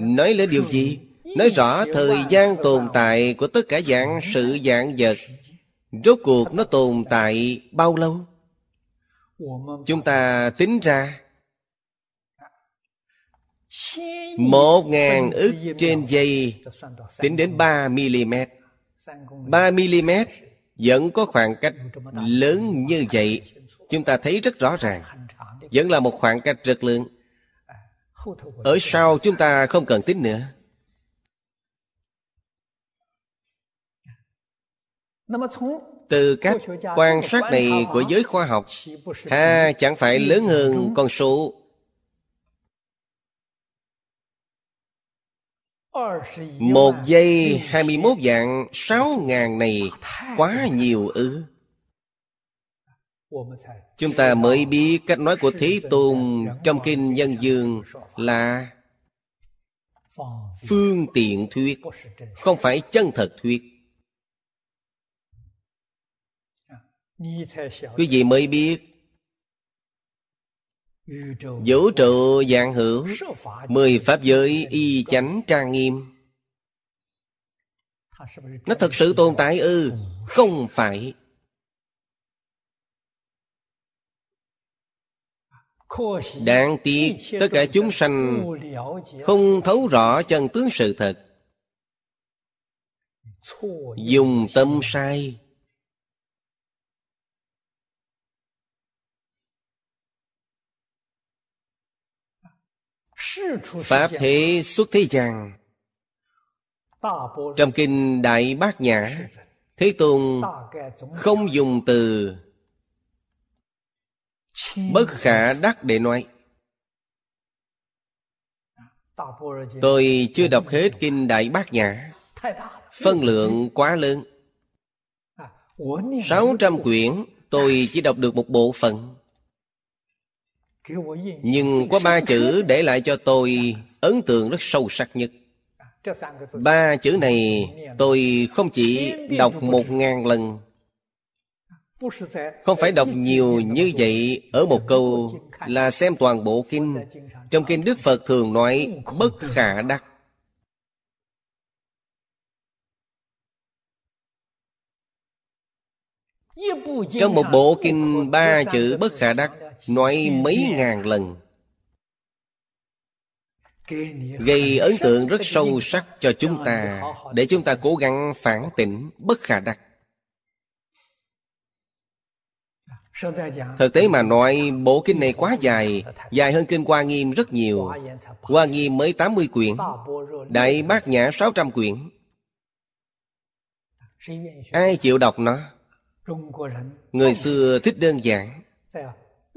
Nói lên điều gì? Nói rõ thời gian tồn tại của tất cả dạng sự dạng vật, rốt cuộc nó tồn tại bao lâu? Chúng ta tính ra, một ngàn ức trên giây tính đến ba mm ba mm vẫn có khoảng cách lớn như vậy. Chúng ta thấy rất rõ ràng, vẫn là một khoảng cách rất lớn. Ở sau chúng ta không cần tính nữa. Từ các quan sát này của giới khoa học ha chẳng phải lớn hơn con số. Một giây hai mươi mốt dạng sáu ngàn này quá nhiều ư. Chúng ta mới biết cách nói của Thế Tôn trong Kinh Nhân Dương là phương tiện thuyết, không phải chân thật thuyết. Quý vị mới biết Vũ trụ dạng hữu Mười pháp giới y chánh trang nghiêm. Nó thật sự tồn tại ư Không phải. Đáng tiếc tất cả chúng sanh Không thấu rõ chân tướng sự thật. Dùng tâm sai Pháp thế xuất thế gian. Trong kinh Đại Bát Nhã Thế Tôn không dùng từ Bất khả đắc để nói. Tôi chưa đọc hết kinh Đại Bát Nhã. Phân lượng quá lớn. Sáu trăm quyển Tôi chỉ đọc được một bộ phận nhưng có ba chữ để lại cho tôi ấn tượng rất sâu sắc nhất. Ba chữ này tôi không chỉ đọc một ngàn lần không phải đọc nhiều như vậy ở một câu là xem toàn bộ kinh. Trong kinh đức phật thường nói bất khả đắc. Trong một bộ kinh ba chữ bất khả đắc nói mấy ngàn lần. Gây ấn tượng rất sâu sắc cho chúng ta, để chúng ta cố gắng phản tỉnh bất khả đắc thực tế mà nói, bộ kinh này quá dài dài hơn kinh hoa nghiêm rất nhiều. Hoa nghiêm mới 80 quyển, đại bát nhã 600 quyển. Ai chịu đọc nó? Người xưa thích đơn giản.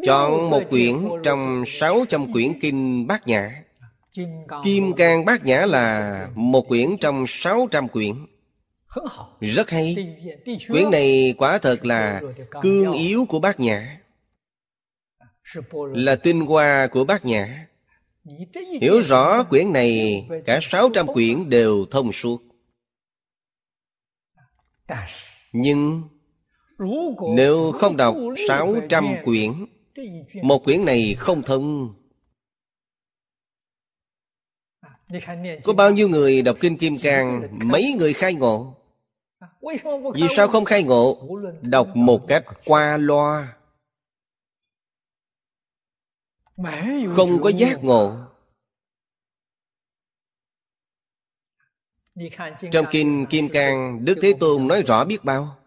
Chọn một quyển trong 600 quyển kinh bát nhã. Kim Cang Bát Nhã là một quyển trong 600 quyển. Rất hay. Quyển này quả thật là cương yếu của bát nhã. Là tinh hoa của bát nhã. Hiểu rõ quyển này Cả 600 quyển đều thông suốt. Nhưng Nếu không đọc 600 quyển một quyển này không thông Có bao nhiêu người đọc Kinh Kim Cang Mấy người khai ngộ? Vì sao không khai ngộ? Đọc một cách qua loa. Không có giác ngộ. Trong Kinh Kim Cang Đức Thế Tôn nói rõ biết bao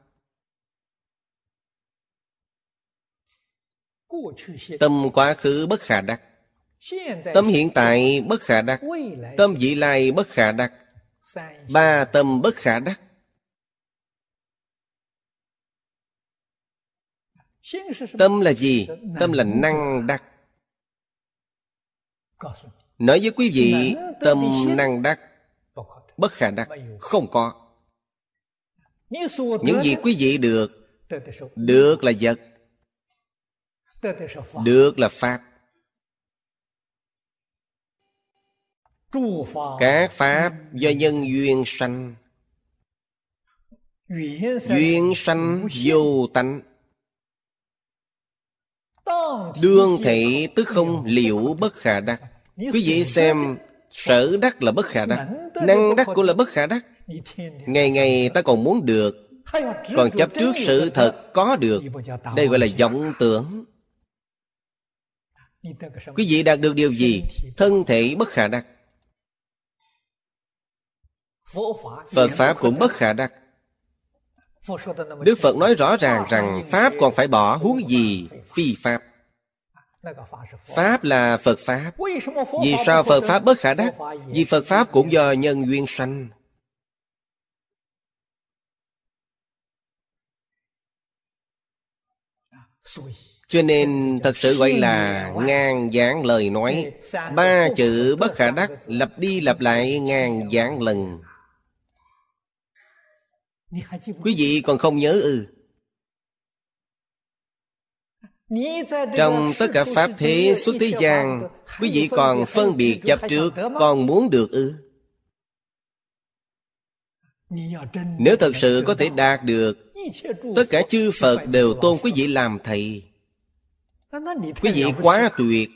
Tâm quá khứ bất khả đắc. Tâm hiện tại bất khả đắc. Tâm vị lai bất khả đắc. Ba tâm bất khả đắc. Tâm là gì? Tâm là năng đắc. Nói với quý vị Tâm năng đắc Bất khả đắc. Không có. Những gì quý vị được Được là vật được là pháp. Các pháp do nhân duyên sanh. Duyên sanh vô tánh. Đương thị tức không liệu bất khả đắc. Quý vị xem sở đắc là bất khả đắc. năng đắc cũng là bất khả đắc. ngày ngày ta còn muốn được. Còn chấp trước sự thật có được. đây gọi là vọng tưởng Quý vị đạt được điều gì? Thân thể bất khả đắc. Phật Pháp cũng bất khả đắc. Đức Phật nói rõ ràng rằng Pháp còn phải bỏ huống gì? Phi Pháp. Pháp là Phật Pháp. Vì sao Phật Pháp bất khả đắc? Vì Phật Pháp cũng do nhân duyên sanh cho nên thật sự gọi là ngang dạng lời nói. Ba chữ bất khả đắc lặp đi lặp lại ngang dạng lần. Quý vị còn không nhớ ư? Trong tất cả Pháp thế xuất thế gian, Quý vị còn phân biệt chấp trước, Còn muốn được ư? Nếu thật sự có thể đạt được, Tất cả chư Phật đều tôn quý vị làm thầy. Quý vị quá tuyệt.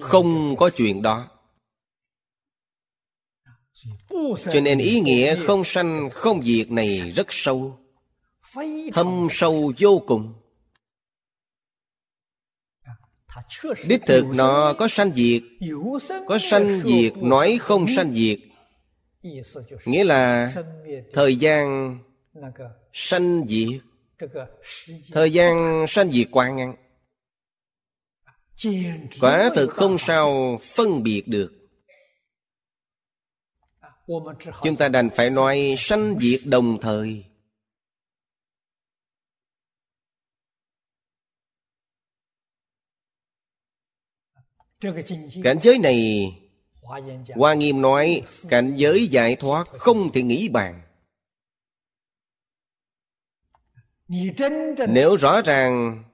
Không có chuyện đó. Cho nên ý nghĩa không sanh không diệt này rất sâu. Thâm sâu vô cùng. Đích thực nó có sanh diệt. Có sanh diệt nói không sanh diệt. Nghĩa là Thời gian sanh diệt Thời gian sanh diệt quá ngắn Quả thực không sao phân biệt được Chúng ta đành phải nói sanh diệt đồng thời Cảnh giới này Hoa Nghiêm nói Cảnh giới giải thoát không thể nghĩ bàn Nếu rõ ràng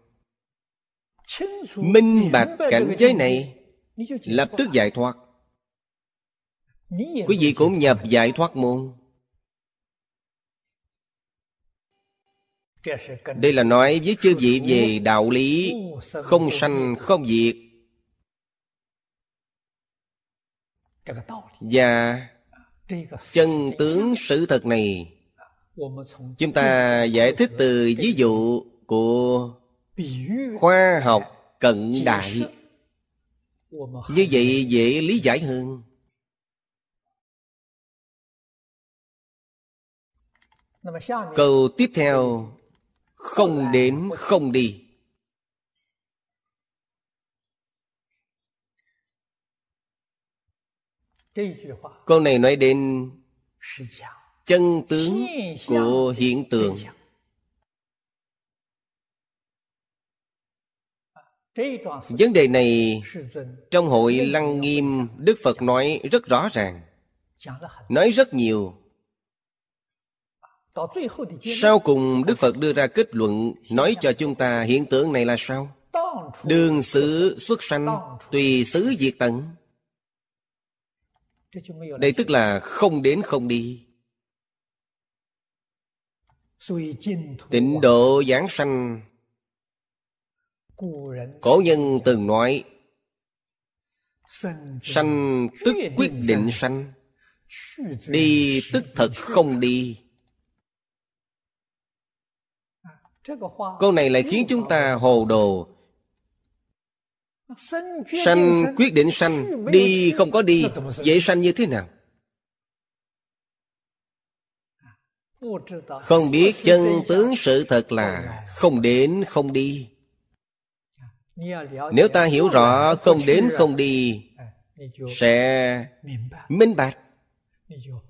Minh bạch cảnh giới này Lập tức giải thoát. Quý vị cũng nhập giải thoát môn. Đây là nói với chư vị về đạo lý Không sanh không diệt. Và chân tướng sự thật này Chúng ta giải thích từ ví dụ của khoa học cận đại. Như vậy dễ lý giải hơn. Câu tiếp theo, Không đến không đi. Câu này nói đến chân tướng của hiện tượng. Vấn đề này trong hội Lăng Nghiêm Đức Phật nói rất rõ ràng. Nói rất nhiều. Sau cùng Đức Phật đưa ra kết luận Nói cho chúng ta hiện tượng này là sao? Đường xứ xuất sanh Tùy xứ diệt tận. Đây tức là không đến không đi tịnh độ giảng sanh. Cổ nhân từng nói sanh tức quyết định sanh đi tức thật không đi. Câu này lại khiến chúng ta hồ đồ. Sanh quyết định sanh Đi không có đi Vậy sanh như thế nào Không biết chân tướng sự thật là Không đến không đi. Nếu ta hiểu rõ Không đến không đi Sẽ minh bạch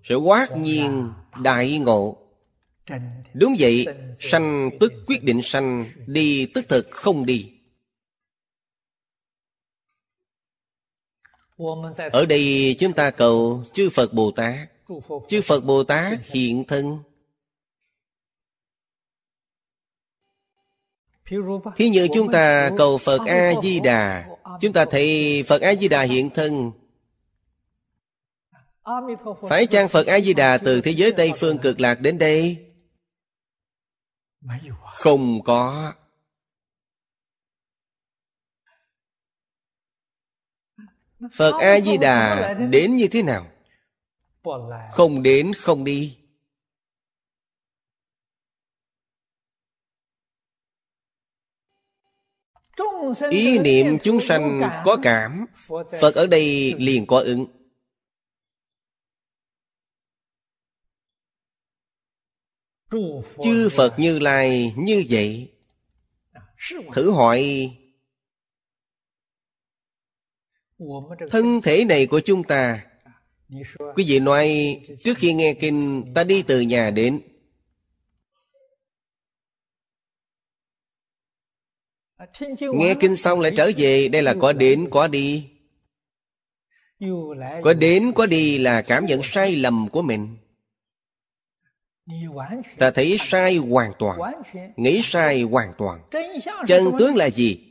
Sẽ quát nhiên đại ngộ. Đúng vậy Sanh tức quyết định sanh Đi tức thực không đi. Ở đây chúng ta cầu chư Phật Bồ Tát. Chư Phật Bồ Tát hiện thân Thí như chúng ta cầu Phật A-di-đà Chúng ta thấy Phật A-di-đà hiện thân Phải chăng Phật A-di-đà từ thế giới Tây Phương cực lạc đến đây? Không có Phật A-di-đà đến như thế nào? Không đến không đi Ý niệm chúng sanh có cảm, Phật ở đây liền có ứng. Chư Phật Như Lai như vậy, Thử hỏi, thân thể này của chúng ta, quý vị nói, trước khi nghe kinh, ta đi từ nhà đến. Nghe kinh xong lại trở về đây là có đến có đi. Có đến có đi là cảm nhận sai lầm của mình. Ta thấy sai hoàn toàn. Nghĩ sai hoàn toàn. Chân tướng là gì?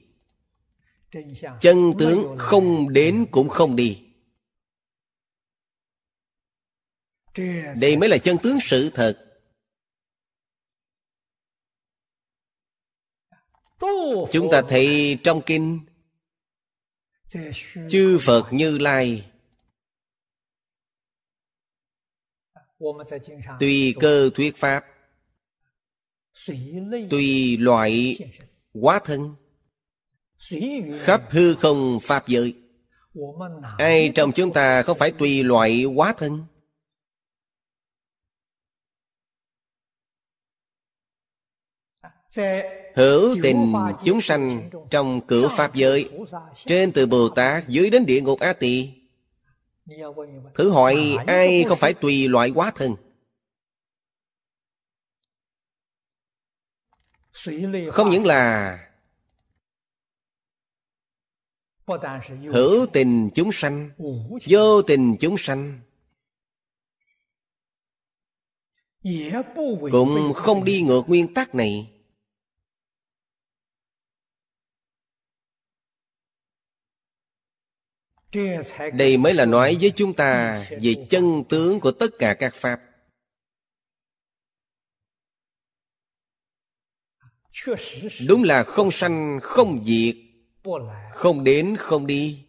chân tướng không đến cũng không đi. Đây mới là chân tướng sự thật chúng ta thấy trong kinh, chư phật như lai, tùy cơ thuyết pháp, tùy loại quá thân, khắp hư không pháp giới. Ai trong chúng ta không phải tùy loại quá thân? Hữu tình chúng sanh trong cửa pháp giới trên từ bồ tát dưới đến địa ngục a tỳ. Thử hỏi ai không phải tùy loại quá thân? Không những là hữu tình chúng sanh vô tình. chúng sanh. Cũng không đi ngược nguyên tắc này đây mới là nói với chúng ta về chân tướng của tất cả các pháp. Đúng là không sanh, không diệt, không đến, không đi.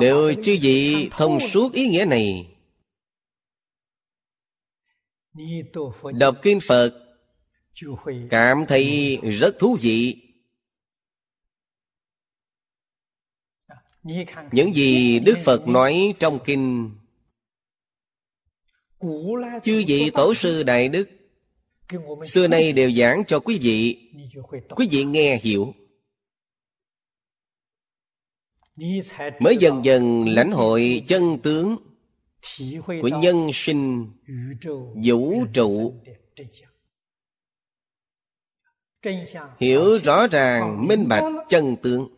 Nếu chư vị thông suốt ý nghĩa này, đọc kinh phật cảm thấy rất thú vị. Những gì đức phật nói trong kinh chư vị tổ sư đại đức xưa nay đều giảng cho quý vị. Quý vị nghe hiểu. Mới dần dần lãnh hội chân tướng của nhân sinh vũ trụ hiểu rõ ràng minh bạch chân tướng.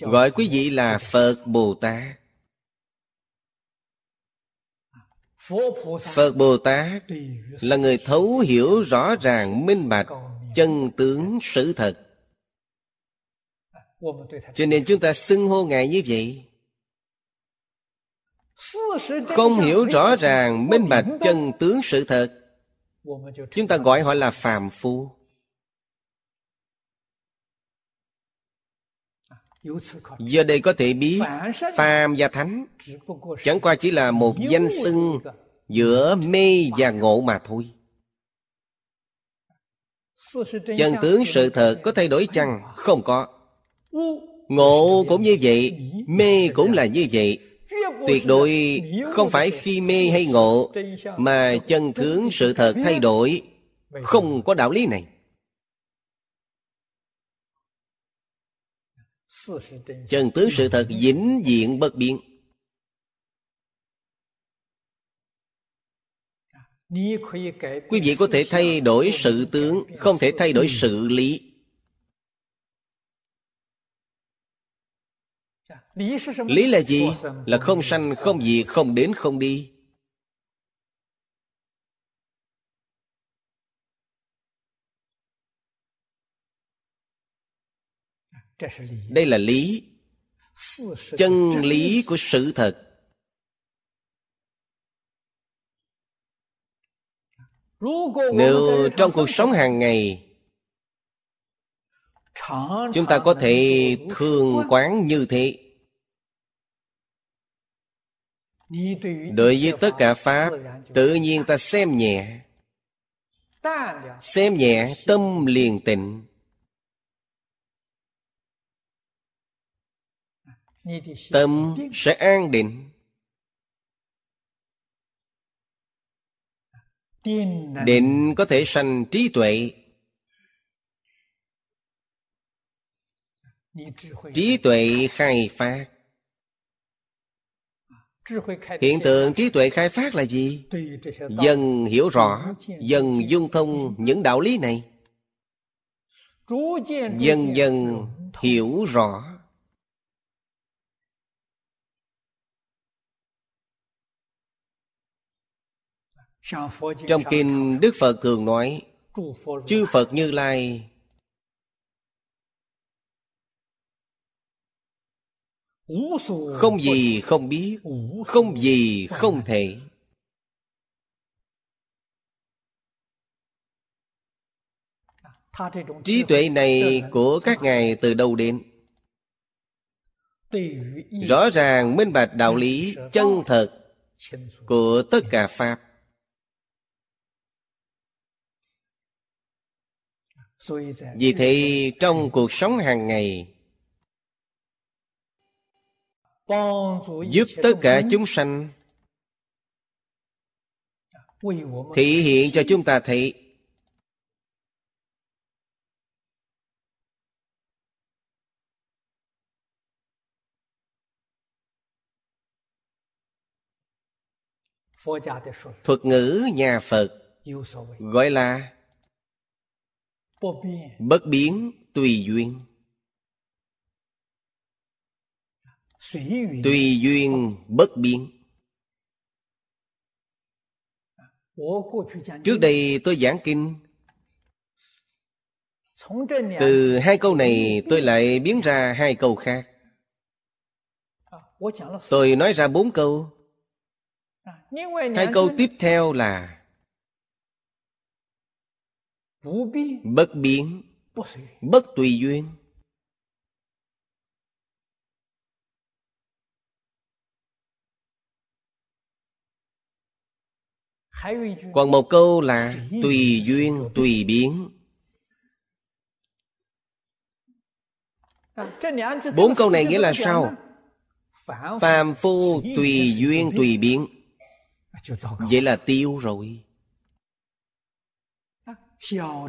Gọi quý vị là phật bồ tát. Phật bồ tát là người thấu hiểu rõ ràng minh bạch chân tướng sự thật. Cho nên chúng ta xưng hô ngài như vậy. Không hiểu rõ ràng minh bạch chân tướng sự thật chúng ta gọi họ là phàm phu. Giờ đây có thể biết phàm và thánh. chẳng qua chỉ là một danh xưng giữa mê và ngộ mà thôi. Chân tướng sự thật có thay đổi chăng? Không có. Ngộ cũng như vậy mê cũng là như vậy tuyệt đối không phải khi mê hay ngộ mà chân tướng sự thật thay đổi. Không có đạo lý này. Chân tướng sự thật vĩnh diện bất biến. Quý vị có thể thay đổi sự tướng, không thể thay đổi sự lý. Lý là gì? Là không sanh không diệt không đến không đi. Đây là lý. Chân lý của sự thật. Nếu trong cuộc sống hàng ngày chúng ta có thể thường quán như thế đối với tất cả pháp, tự nhiên ta xem nhẹ. Xem nhẹ tâm liền tịnh. Tâm sẽ an định. Định có thể sanh trí tuệ. Trí tuệ khai phát hiện tượng trí tuệ khai phát là gì? dần hiểu rõ dần dung thông những đạo lý này. dần dần hiểu rõ. Trong kinh đức phật thường nói chư phật như lai không gì không biết không gì không thể. Trí tuệ này của các ngài từ đâu đến? Rõ ràng minh bạch đạo lý chân thật của tất cả pháp. Vì thế trong cuộc sống hàng ngày giúp tất cả chúng sanh thị hiện cho chúng ta thấy thuật ngữ nhà phật gọi là bất biến tùy duyên. Tùy duyên bất biến. Trước đây tôi giảng kinh. Từ hai câu này tôi lại biến ra hai câu khác. Tôi nói ra bốn câu. Hai câu tiếp theo là bất biến bất tùy duyên còn một câu là tùy duyên, tùy biến. Bốn câu này nghĩa là sao? Phàm phu tùy duyên, tùy biến. Vậy là tiêu rồi.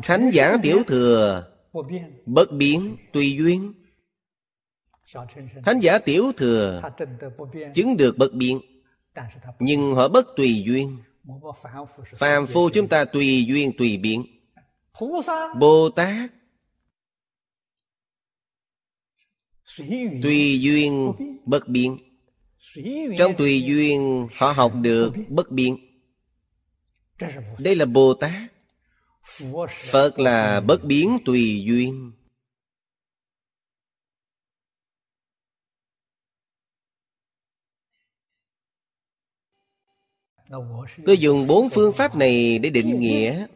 Thánh giả tiểu thừa, bất biến, tùy duyên. Thánh giả tiểu thừa, chứng được bất biến. Nhưng họ bất tùy duyên phàm phu chúng ta tùy duyên, tùy biến. Bồ tát tùy duyên bất biến. Trong tùy duyên, họ học được bất biến. Đây là bồ tát. Phật là bất biến tùy duyên. Tôi dùng bốn phương pháp này để định nghĩa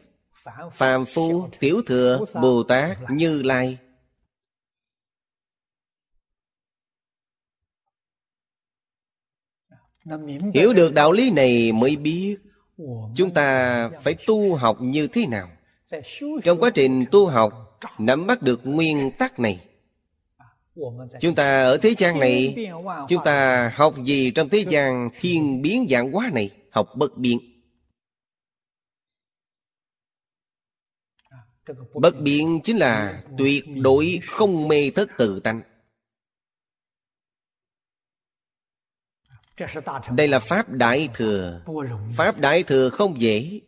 phàm phu tiểu thừa bồ tát như lai. Hiểu được đạo lý này mới biết chúng ta phải tu học như thế nào. Trong quá trình tu học nắm bắt được nguyên tắc này chúng ta ở thế gian này chúng ta học gì trong thế gian thiên biến dạng hóa này học bất biến. Bất biến chính là tuyệt đối không mê thất tự tánh. Đây là pháp đại thừa. Pháp đại thừa không dễ.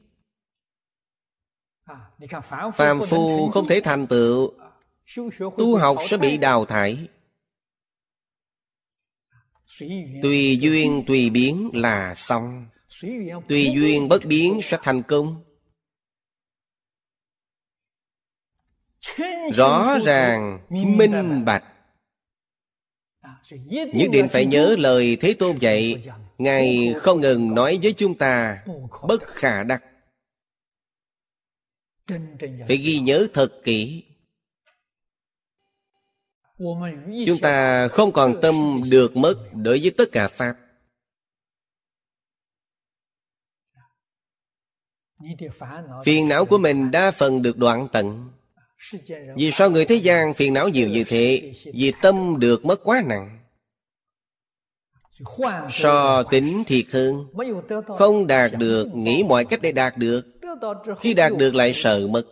Phàm phu không thể thành tựu. Tu học sẽ bị đào thải. Tùy duyên tùy biến là xong tùy duyên bất biến sẽ thành công. Rõ ràng minh bạch. Nhất định phải nhớ lời thế tôn dạy ngài không ngừng nói với chúng ta bất khả đắc. Phải ghi nhớ thật kỹ. Chúng ta không còn tâm được mất đối với tất cả pháp phiền não của mình đa phần được đoạn tận. Vì sao người thế gian phiền não nhiều như thế? vì tâm được mất quá nặng. so tính thiệt hơn không đạt được nghĩ mọi cách để đạt được. khi đạt được lại sợ mất.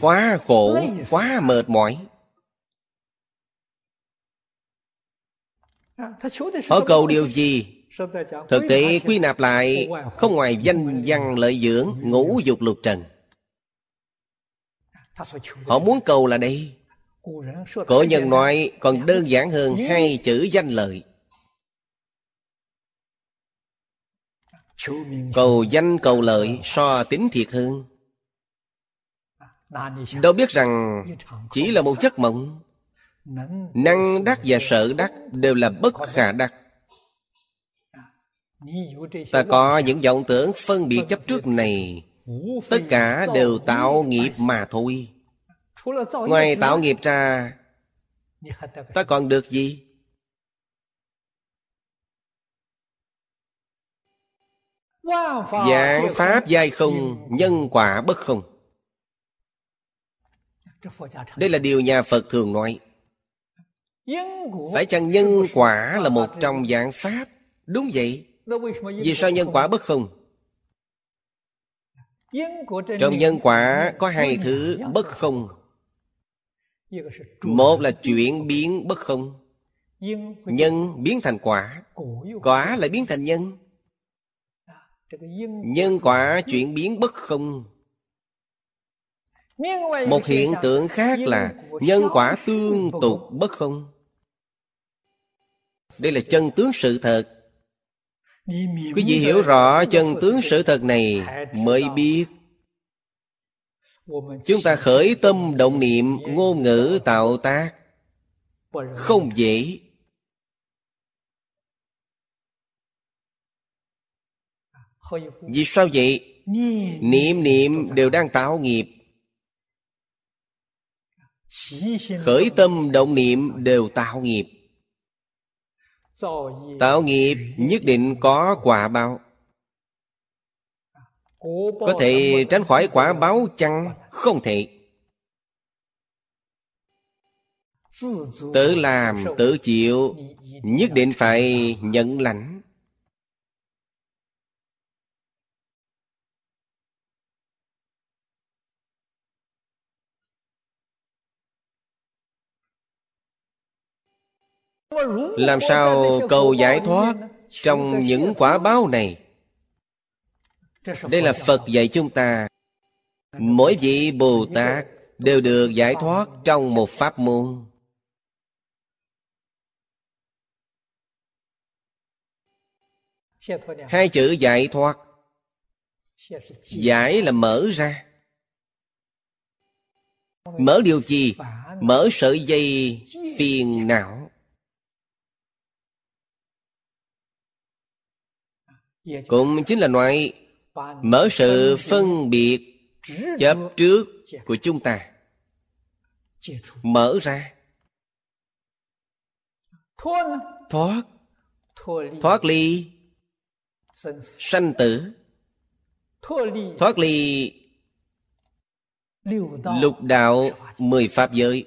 quá khổ quá mệt mỏi. họ cầu điều gì thực tế quy nạp lại không ngoài danh văn lợi dưỡng, ngũ dục lục trần. Họ muốn cầu là đây. Cổ nhân nói, còn đơn giản hơn hai chữ danh lợi. Cầu danh, cầu lợi, so tính thiệt hơn. Đâu biết rằng chỉ là một giấc mộng. Năng đắc và sợ đắc đều là bất khả đắc. Ta có những vọng tưởng phân biệt chấp trước này. Tất cả đều tạo nghiệp mà thôi. Ngoài tạo nghiệp ra Ta còn được gì? Dạng Pháp giai không Nhân quả bất không. Đây là điều nhà Phật thường nói. Phải chăng nhân quả là một trong dạng Pháp? Đúng vậy Vì sao nhân quả bất không Trong nhân quả có hai thứ bất không Một là chuyển biến bất không Nhân biến thành quả. Quả lại biến thành nhân. Nhân quả chuyển biến bất không một hiện tượng khác là nhân quả tương tục bất không đây là chân tướng sự thật quý vị hiểu rõ chân tướng sự thật này mới biết. Chúng ta khởi tâm động niệm, ngôn ngữ tạo tác. Không dễ. Vì sao vậy? Niệm niệm đều đang tạo nghiệp. Khởi tâm động niệm đều tạo nghiệp. Tạo nghiệp nhất định có quả báo. Có thể tránh khỏi quả báo chăng? Không thể. Tự làm, tự chịu Nhất định phải nhận lãnh làm sao cầu giải thoát trong những quả báo này? Đây là phật dạy chúng ta. Mỗi vị bồ tát đều được giải thoát trong một pháp môn. Hai chữ giải thoát. Giải là mở ra. Mở điều gì? Mở sợi dây phiền não. Cũng chính là loại mở sự phân biệt chấp trước của chúng ta. Mở ra. Thoát. Thoát ly. Sanh tử. Thoát ly. Lục đạo mười pháp giới.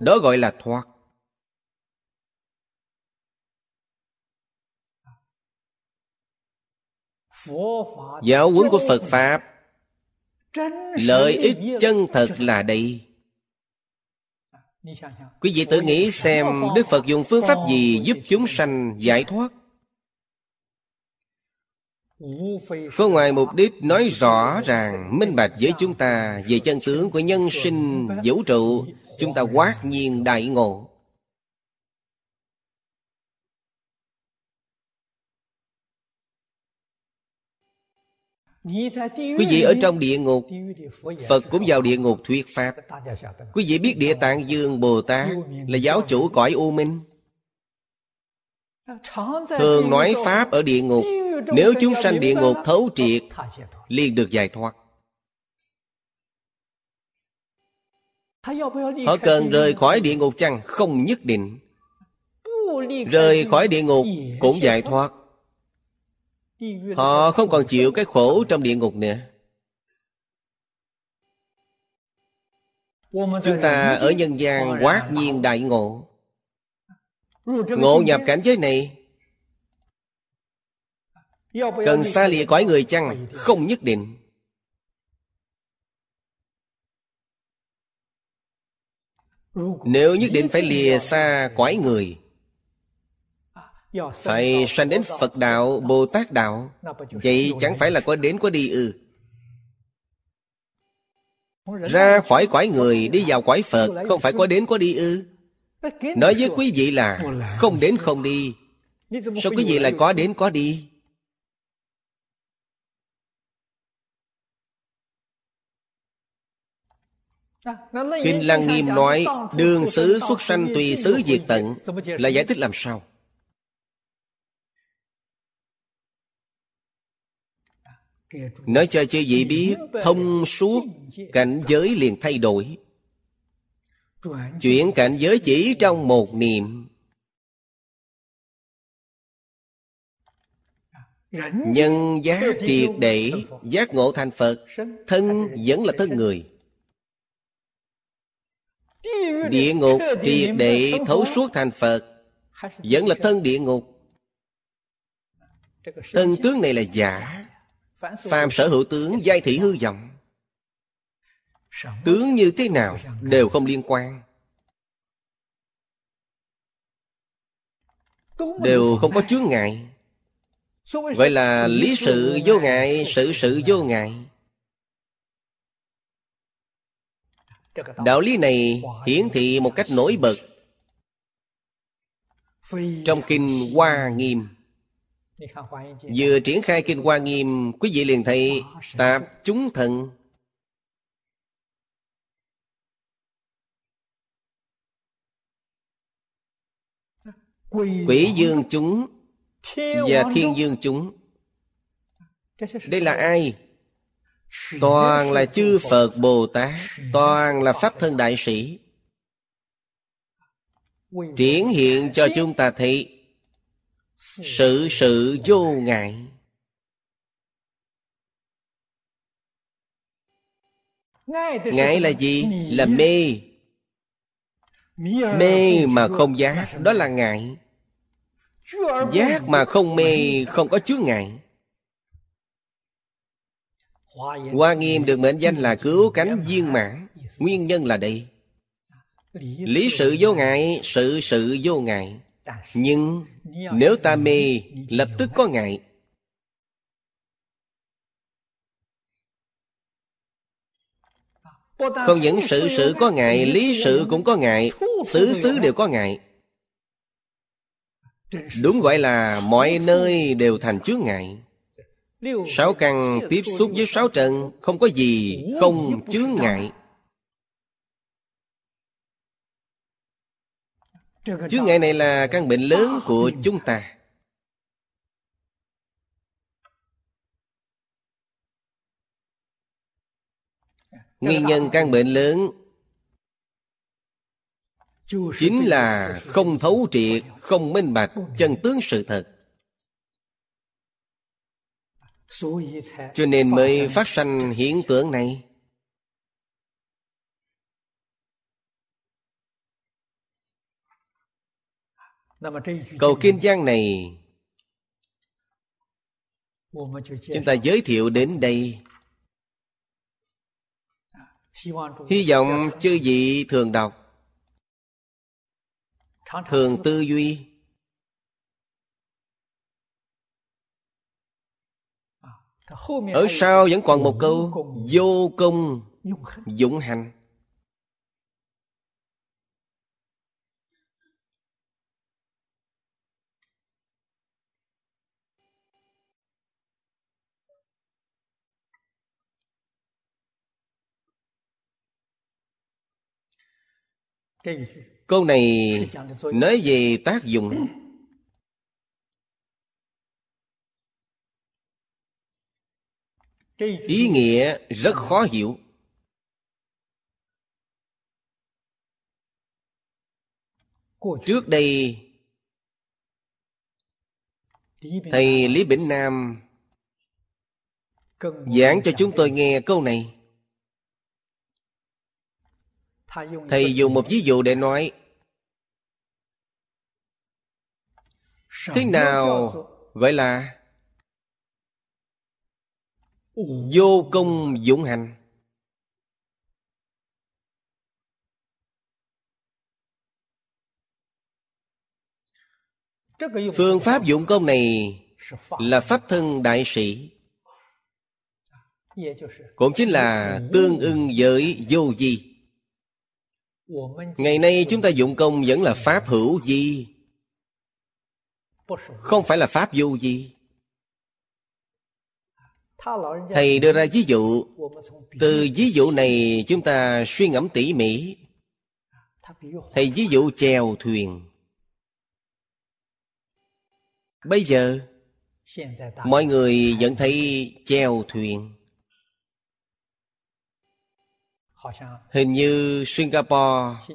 Đó gọi là thoát. Giáo huấn của phật pháp lợi ích chân thật là đây. Quý vị tự nghĩ xem đức phật dùng phương pháp gì giúp chúng sanh giải thoát? Không ngoài mục đích nói rõ ràng minh bạch với chúng ta về chân tướng của nhân sinh vũ trụ chúng ta quát nhiên đại ngộ Quý vị ở trong địa ngục Phật cũng vào địa ngục thuyết Pháp. Quý vị biết Địa Tạng Dương Bồ Tát Là giáo chủ cõi U Minh. Thường nói Pháp ở địa ngục. Nếu chúng sanh địa ngục thấu triệt liền được giải thoát. Họ cần rời khỏi địa ngục chăng? Không nhất định. Rời khỏi địa ngục cũng giải thoát Họ không còn chịu cái khổ trong địa ngục nữa. Chúng ta ở nhân gian quát nhiên đại ngộ. Ngộ. Nhập cảnh giới này. Cần xa lìa cõi người chăng? Không nhất định. Nếu nhất định phải lìa xa cõi người phải sanh đến Phật đạo, Bồ Tát đạo. Vậy chẳng phải là có đến có đi ư Ra khỏi cõi người đi vào cõi Phật Không phải có đến có đi ư Nói với quý vị là Không đến không đi. Sao quý vị lại có đến có đi? Kinh Lăng Nghiêm nói Đường xứ xuất sanh tùy xứ diệt tận. Là giải thích làm sao? Nói cho chư vị biết, Thông suốt cảnh giới liền thay đổi. Chuyển cảnh giới chỉ trong một niệm. Nhân giá triệt để, Giác ngộ thành Phật, Thân vẫn là thân người. Địa ngục triệt để, thấu suốt thành Phật, Vẫn là thân địa ngục. Thân tướng này là giả. Phàm sở hữu tướng giai thị hư vọng. Tướng như thế nào đều không liên quan. Đều không có chướng ngại. Gọi là lý sự vô ngại, sự sự vô ngại. Đạo lý này hiển thị một cách nổi bật. Trong Kinh Hoa Nghiêm Vừa triển khai Kinh Hoa Nghiêm Quý vị liền thấy Tạp chúng thần. Quỷ dương chúng Và thiên dương chúng. Đây là ai? Toàn là chư Phật Bồ Tát Toàn là Pháp thân đại sĩ. Triển hiện cho chúng ta thấy Sự sự vô ngại. Ngại là gì? Là mê. Mê mà không giác Đó là ngại. Giác mà không mê Không có chướng ngại. Hoa nghiêm được mệnh danh là cứu cánh viên mãn Nguyên nhân là đây. Lý sự vô ngại Sự sự vô ngại nhưng nếu ta mê, Lập tức có ngại Không những sự sự có ngại Lý sự cũng có ngại Xứ xứ đều có ngại Đúng gọi là mọi nơi đều thành chướng ngại Sáu căn tiếp xúc với sáu trần, Không có gì không chướng ngại Chướng ngại này là căn bệnh lớn của chúng ta. Nguyên nhân căn bệnh lớn Chính là không thấu triệt, không minh bạch chân tướng sự thật. Cho nên mới phát sanh hiện tượng này câu kinh văn này. Chúng ta giới thiệu đến đây. Hy vọng chư vị thường đọc. Thường tư duy. Ở sau vẫn còn một câu Vô công dũng hành Câu này nói về tác dụng. Ý nghĩa rất khó hiểu. Trước đây thầy lý bỉnh nam giảng cho chúng tôi nghe câu này thầy dùng một ví dụ để nói. Thế nào? gọi là vô công dũng hành. Phương pháp dụng công này là pháp thân đại sĩ. Cũng chính là tương ưng với vô vi ngày nay chúng ta dụng công vẫn là pháp hữu vi không phải là pháp vô vi thầy đưa ra ví dụ. từ ví dụ này chúng ta suy ngẫm tỉ mỉ. Thầy ví dụ chèo thuyền. Bây giờ mọi người vẫn thấy chèo thuyền hình như singapore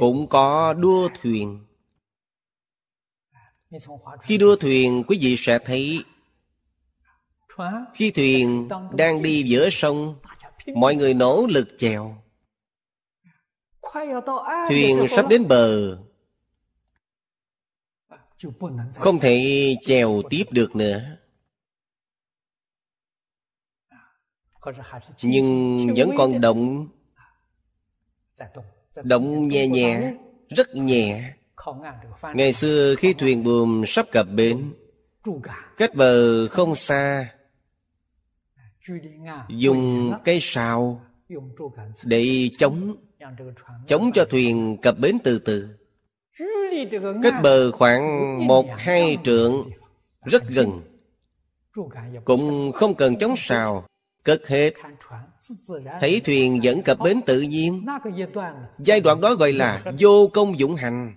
cũng có đua thuyền. khi đua thuyền quý vị sẽ thấy khi thuyền đang đi giữa sông mọi người nỗ lực chèo. thuyền sắp đến bờ. không thể chèo tiếp được nữa nhưng vẫn còn động động nhẹ nhẹ rất nhẹ。ngày xưa khi thuyền buồm sắp cập bến cách bờ không xa dùng cây sào để chống chống cho thuyền cập bến từ từ。cách bờ khoảng một hai trượng rất gần。cũng không cần chống sào cất hết. Thấy thuyền vẫn cập bến tự nhiên. Giai đoạn đó gọi là vô công dụng hành.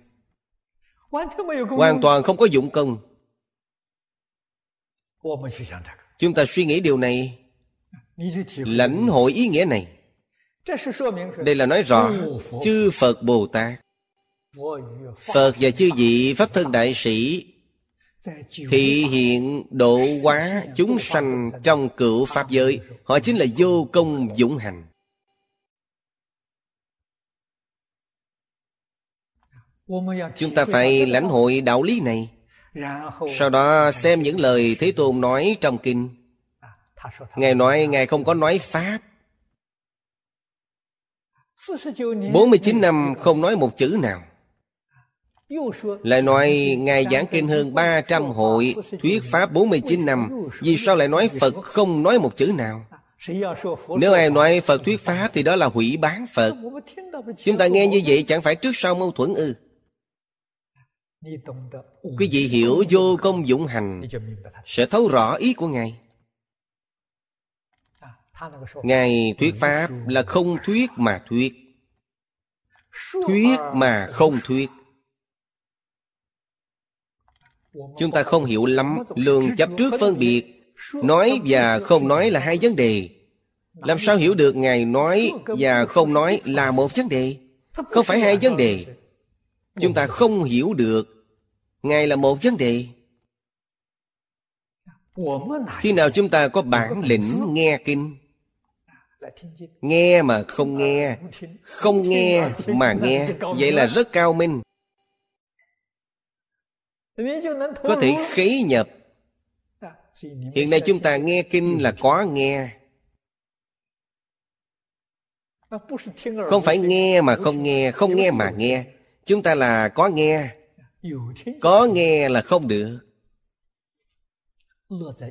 Hoàn toàn không có dụng công. Chúng ta suy nghĩ điều này. Lãnh hội ý nghĩa này. Đây là nói rõ chư phật bồ tát. Phật và chư vị pháp thân đại sĩ thị hiện độ hóa chúng sanh trong cựu pháp giới, họ chính là vô công dũng hành. Chúng ta phải lãnh hội đạo lý này. Sau đó xem những lời thế tôn nói trong kinh. Ngài nói, ngài không có nói pháp. 49 năm không nói một chữ nào lại nói, Ngài giảng kinh hơn 300 hội, Thuyết Pháp 49 năm. Vì sao lại nói Phật không nói một chữ nào? Nếu ai nói Phật thuyết Pháp Thì đó là hủy bán Phật. Chúng ta nghe như vậy, chẳng phải trước sau mâu thuẫn ư? Quý vị hiểu vô công dụng hành, Sẽ thấu rõ ý của Ngài. Ngài thuyết Pháp là không thuyết mà thuyết. Thuyết mà không thuyết chúng ta không hiểu lắm lường chấp trước phân biệt. Nói và không nói là hai vấn đề. Làm sao hiểu được ngài nói và không nói là một vấn đề? Không phải hai vấn đề. Chúng ta không hiểu được ngài là một vấn đề. Khi nào chúng ta có bản lĩnh nghe kinh? Nghe mà không nghe không nghe mà nghe. Vậy là rất cao minh có thể khế nhập. Hiện nay chúng ta nghe kinh là có nghe. Không phải nghe mà không nghe không nghe mà nghe. Chúng ta là có nghe. Có nghe là không được.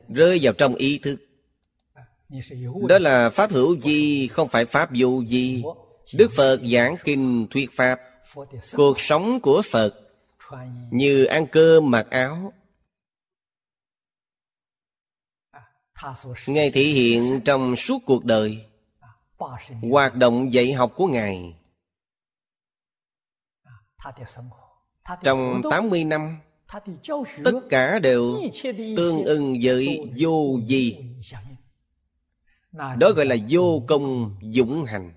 Rơi vào trong ý thức. Đó là pháp hữu di không phải pháp vô di đức phật giảng kinh thuyết pháp. Cuộc sống của phật như ăn cơm, mặc áo. Ngài thể hiện trong suốt cuộc đời, hoạt động dạy học của ngài. Trong 80 năm, tất cả đều tương ưng với vô gì đó gọi là vô công dũng hành.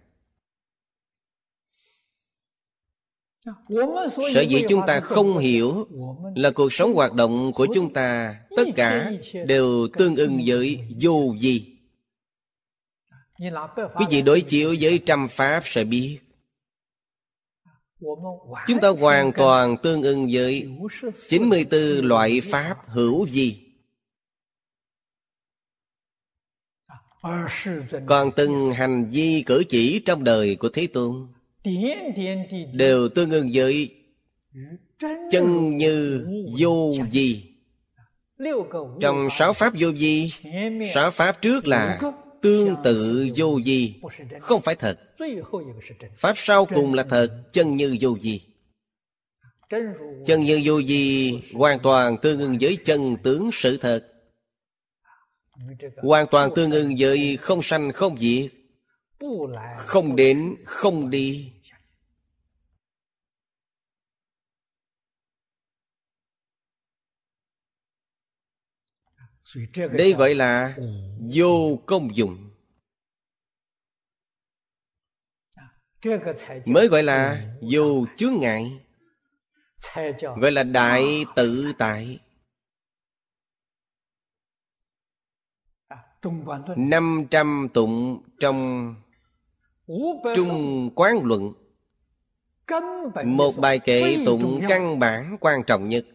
Sở dĩ chúng ta không hiểu là cuộc sống hoạt động của chúng ta, tất cả đều tương ưng với vô gì. Quý vị đối chiếu với trăm pháp sẽ biết. Chúng ta hoàn toàn tương ưng với 94 loại pháp hữu gì. Còn từng hành vi cử chỉ trong đời của thế tôn đều tương ứng với chân như vô gì trong sáu pháp vô vi, sáu pháp trước là Tương tự vô vi. Không phải thật. Pháp sau cùng là thật, Chân như vô vi. Chân như vô vi Hoàn toàn tương ứng với chân tướng sự thật. Hoàn toàn tương ứng với không sanh, không diệt. Không đến, không đi. Đây gọi là vô công dụng. Mới gọi là vô chướng ngại. Gọi là đại tự tại. Năm trăm tụng trong trung quán luận. Một bài kệ tụng căn bản quan trọng nhất.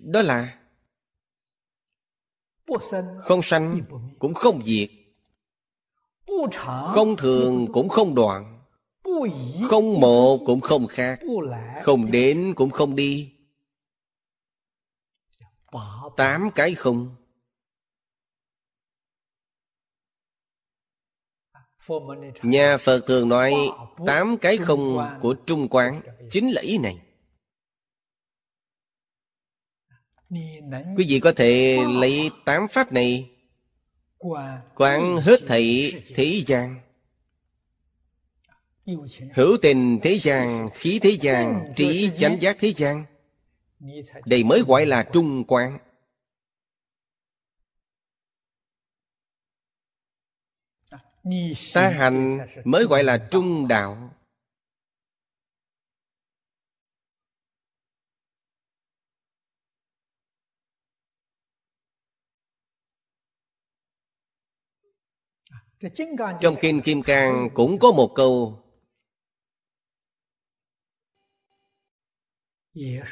Đó là không sanh cũng không diệt. không thường cũng không đoạn. không một cũng không khác. không đến cũng không đi. Tám cái không. Nhà phật thường nói tám cái không của trung quán chính là ý này quý vị có thể lấy tám pháp này quán hết thảy thế gian. hữu tình thế gian khí thế gian trí chánh giác thế gian. Đây mới gọi là trung quán. Ta hành mới gọi là trung đạo Trong Kinh Kim Cang cũng có một câu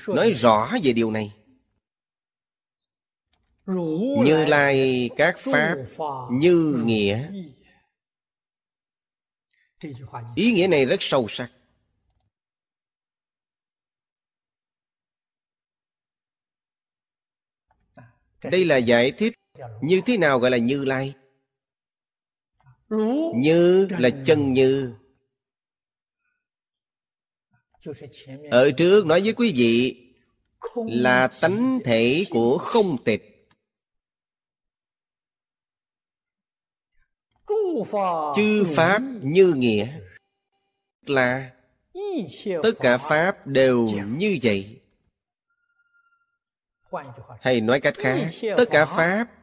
Nói rõ về điều này. Như Lai các Pháp như nghĩa. Ý nghĩa này rất sâu sắc. Đây là giải thích Như thế nào gọi là Như Lai như là chân như. Ở trước nói với quý vị là tánh thể của không tịch. Chư pháp như nghĩa. Là tất cả pháp đều như vậy. Hay nói cách khác tất cả pháp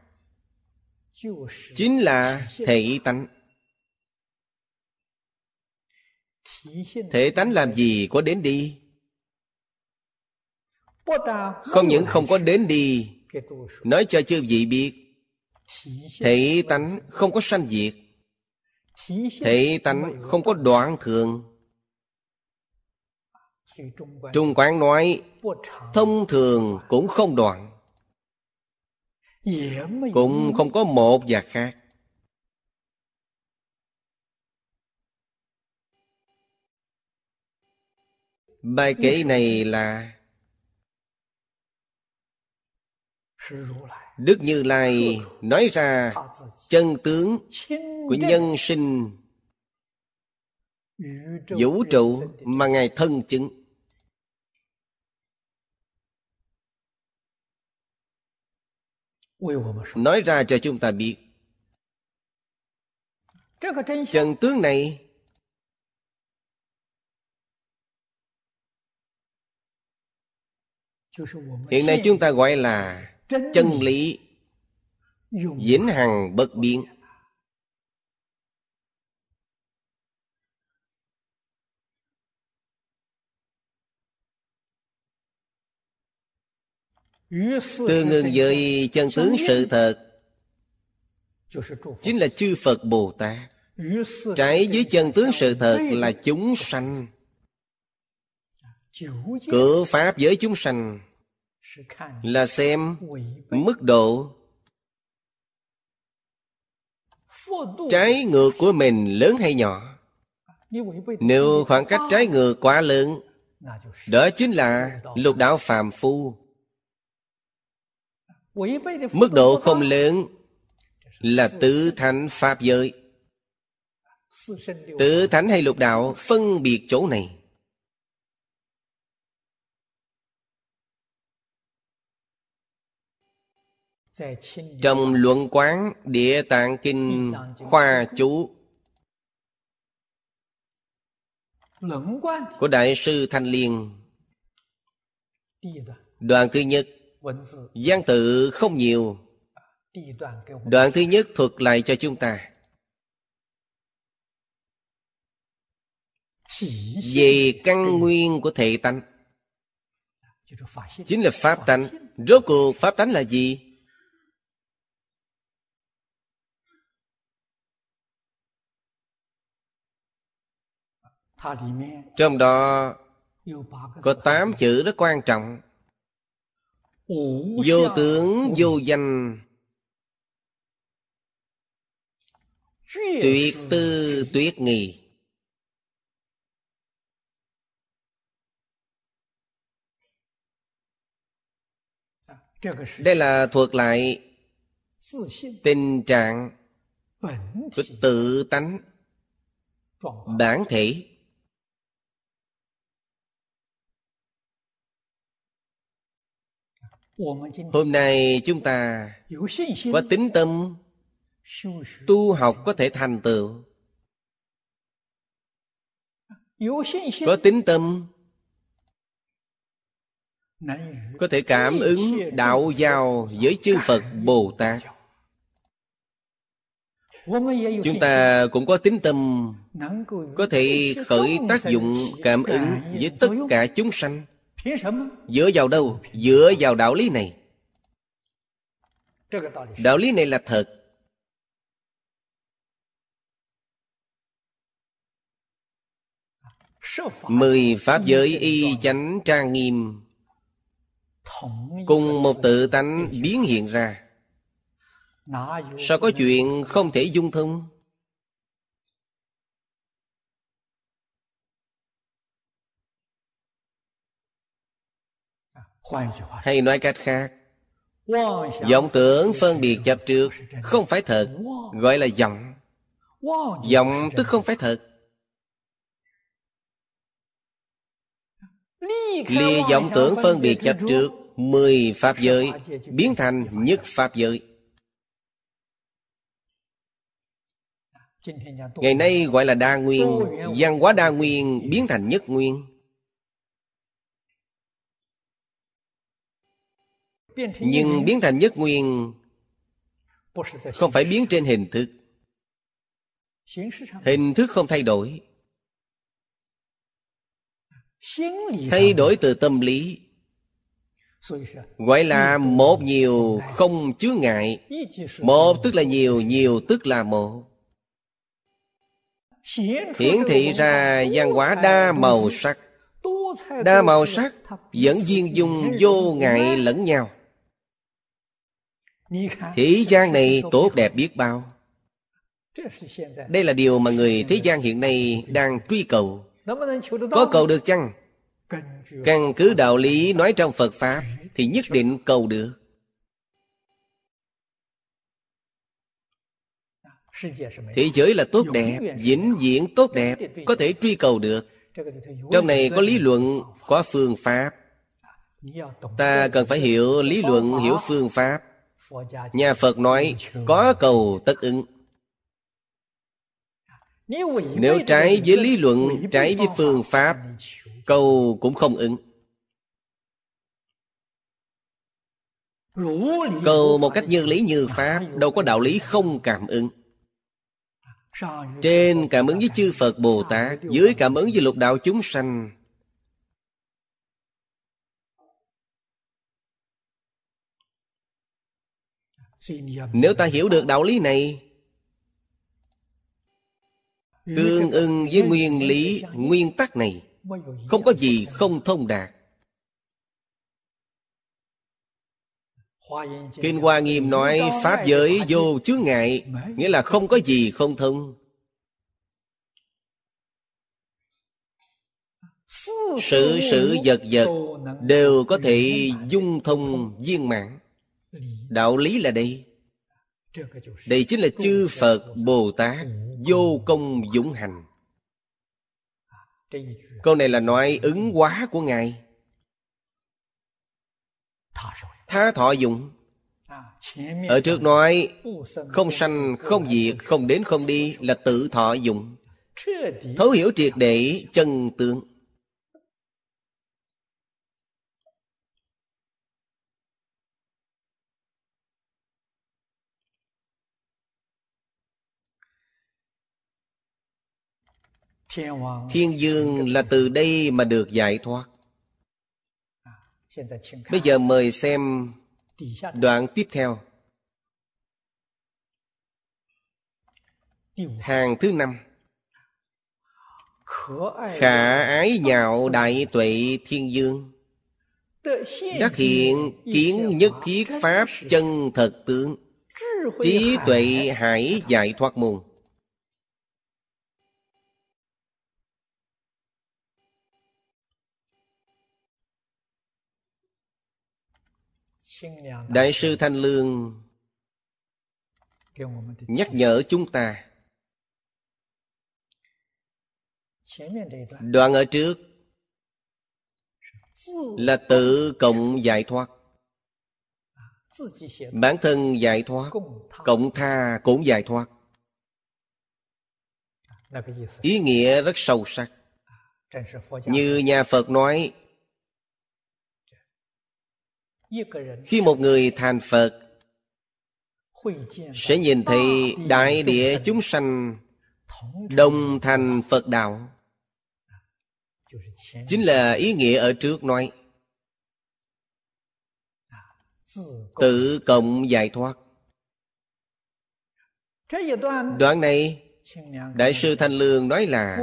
chính là thể tánh。thể tánh làm gì có đến đi？không những không có đến đi nói cho chư vị biết。thể tánh không có sanh diệt。thể tánh không có đoạn thường。trung quán nói thông thường cũng không đoạn cũng không có một và khác. Bài kể này là đức như lai nói ra chân tướng của nhân sinh vũ trụ mà ngài thân chứng nói ra cho chúng ta biết. Chân tướng này hiện nay chúng ta gọi là chân lý vĩnh hằng bất biến tương ứng với chân tướng sự thật chính là chư phật bồ tát. Trái với chân tướng sự thật là chúng sanh. Cử pháp với chúng sanh là xem mức độ trái ngược của mình lớn hay nhỏ. Nếu khoảng cách trái ngược quá lớn, đó chính là lục đạo phàm phu mức độ không lớn là tứ thánh pháp giới. Tứ thánh hay lục đạo phân biệt chỗ này. Trong luận quán địa tạng kinh khoa chú. Của đại sư thanh liên. Đoạn thứ nhất gian tự không nhiều. Đoạn thứ nhất thuật lại cho chúng ta. Về căn nguyên của thể tánh. Chính là pháp tánh. Rốt cuộc pháp tánh là gì? Trong đó có tám chữ rất quan trọng vô tướng vô danh. Tuyệt tư tuyệt nghi. Đây là thuộc lại tình trạng của tự tánh bản thể hôm nay chúng ta có tính tâm tu học có thể thành tựu. có tính tâm có thể cảm ứng đạo giao với chư phật bồ tát. chúng ta cũng có tính tâm có thể khởi tác dụng cảm ứng với tất cả chúng sanh dựa vào đâu? Dựa vào đạo lý này. Đạo lý này là thật. Mười pháp giới y chánh trang nghiêm cùng một tự tánh biến hiện ra. Sao có chuyện không thể dung thông hay nói cách khác vọng tưởng phân biệt chấp trước không phải thật gọi là vọng. Vọng tức không phải thật. Lìa vọng tưởng phân biệt chấp trước Mười Pháp giới Biến thành nhất Pháp giới. Ngày nay gọi là đa nguyên Văn hóa đa nguyên biến thành nhất nguyên Nhưng biến thành nhất nguyên Không phải biến trên hình thức. Hình thức không thay đổi. thay đổi từ tâm lý. gọi là một nhiều không chứa ngại. Một tức là nhiều nhiều tức là một. Hiển thị ra văn hóa đa màu sắc. Đa màu sắc vẫn duyên dung vô ngại lẫn nhau thế gian này tốt đẹp biết bao. Đây là điều mà người thế gian hiện nay đang truy cầu. Có cầu được chăng? Căn cứ đạo lý nói trong Phật Pháp Thì nhất định cầu được. Thế giới là tốt đẹp Vĩnh viễn tốt đẹp Có thể truy cầu được. Trong này có lý luận Có phương pháp. Ta cần phải hiểu lý luận Hiểu phương pháp Nhà Phật nói Có cầu tất ứng. Nếu trái với lý luận trái với phương pháp câu cũng không ứng. Câu một cách như lý như pháp đâu có đạo lý không cảm ứng. Trên cảm ứng với chư phật bồ tát dưới cảm ứng với lục đạo chúng sanh nếu ta hiểu được đạo lý này, tương ưng với nguyên lý, nguyên tắc này, không có gì không thông đạt kinh hoa nghiêm nói, pháp giới vô chướng ngại nghĩa là không có gì không thông sự sự vật vật đều có thể dung thông viên mạng đạo lý là đây. Đây chính là chư phật bồ tát vô công dũng hành. Câu này là nói ứng hóa của ngài. Tha thọ dụng. Ở trước nói, không sanh, không diệt, không đến không đi là tự thọ dụng. Thấu hiểu triệt để chân tướng. Thiên dương là từ đây mà được giải thoát. bây giờ mời xem đoạn tiếp theo. hàng thứ năm. khả ái nhạo đại tuệ thiên dương. đắc hiện kiến nhất thiết pháp chân thật tướng. trí tuệ hải giải thoát môn đại sư thanh lương nhắc nhở chúng ta. Đoạn ở trước là tự cộng giải thoát. Bản thân giải thoát cộng tha cũng giải thoát. Ý nghĩa rất sâu sắc. Như nhà phật nói khi một người thành phật, sẽ nhìn thấy đại địa chúng sanh đồng thành phật đạo. Chính là ý nghĩa ở trước nói. Tự cộng giải thoát. Đoạn này, đại sư thanh lương nói là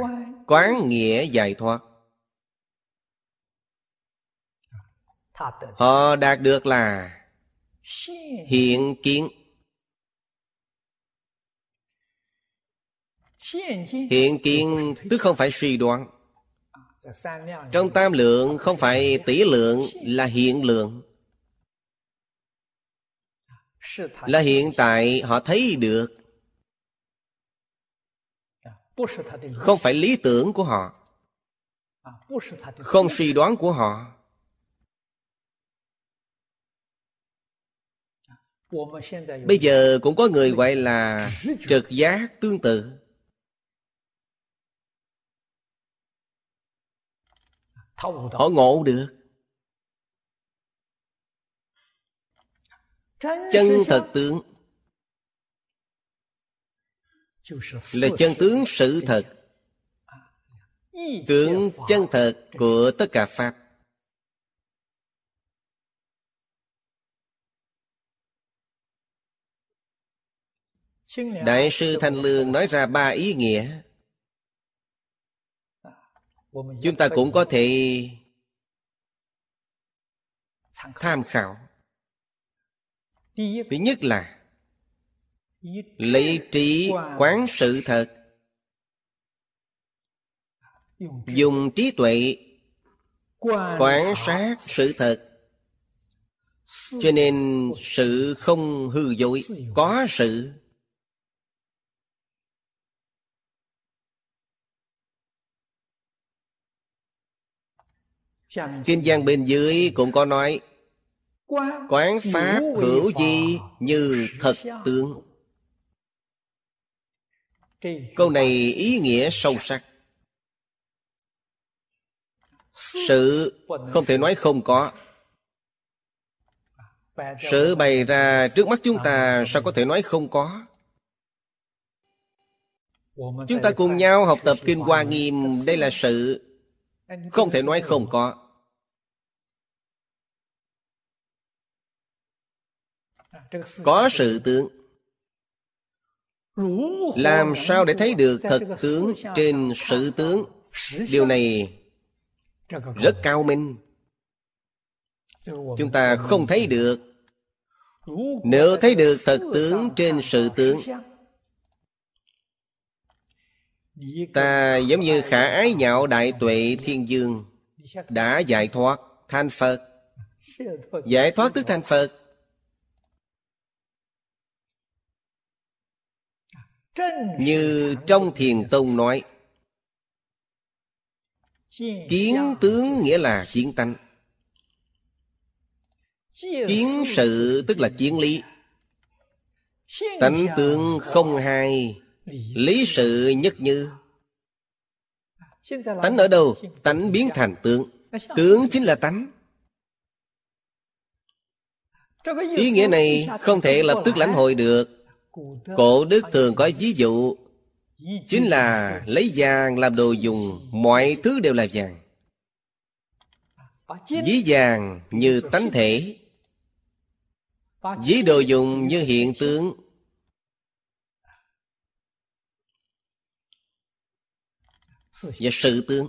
quán nghĩa giải thoát. Họ đạt được là hiện kiến. Hiện kiến tức không phải suy đoán. Trong tam lượng không phải tỷ lượng là hiện lượng. Là hiện tại họ thấy được. Không phải lý tưởng của họ. Không suy đoán của họ bây giờ cũng có người gọi là trực giác tương tự. Họ ngộ được. Chân thật tướng. Là chân tướng sự thật. tướng chân thật của tất cả pháp đại sư thanh lương nói ra ba ý nghĩa. Chúng ta cũng có thể tham khảo. Thứ nhất là lấy trí quán sự thật dùng trí tuệ quan sát sự thật. Cho nên sự không hư dối có sự Kinh văn bên dưới cũng có nói Quán Pháp hữu di như thật tướng. Câu này ý nghĩa sâu sắc. Sự không thể nói không có. Sự bày ra trước mắt chúng ta Sao có thể nói không có? Chúng ta cùng nhau học tập Kinh Hoa Nghiêm Đây là sự Không thể nói không có có sự tướng. Làm sao để thấy được thật tướng trên sự tướng? điều này rất cao minh. Chúng ta không thấy được. nếu thấy được thật tướng trên sự tướng ta giống như khả ái nhạo đại tuệ thiên dương đã giải thoát thành phật. [LAUGHS] Giải thoát tức thành phật Như trong thiền tông nói, Kiến tướng nghĩa là kiến tánh. Kiến sự tức là kiến lý. Tánh tướng không hai, Lý sự nhất như. Tánh ở đâu? Tánh biến thành tướng. Tướng chính là tánh. Ý nghĩa này không thể lập tức lãnh hội được. Cổ đức thường có ví dụ Chính là lấy vàng làm đồ dùng Mọi thứ đều là vàng. Ví vàng như tánh thể Ví đồ dùng như hiện tướng. Và sự tướng.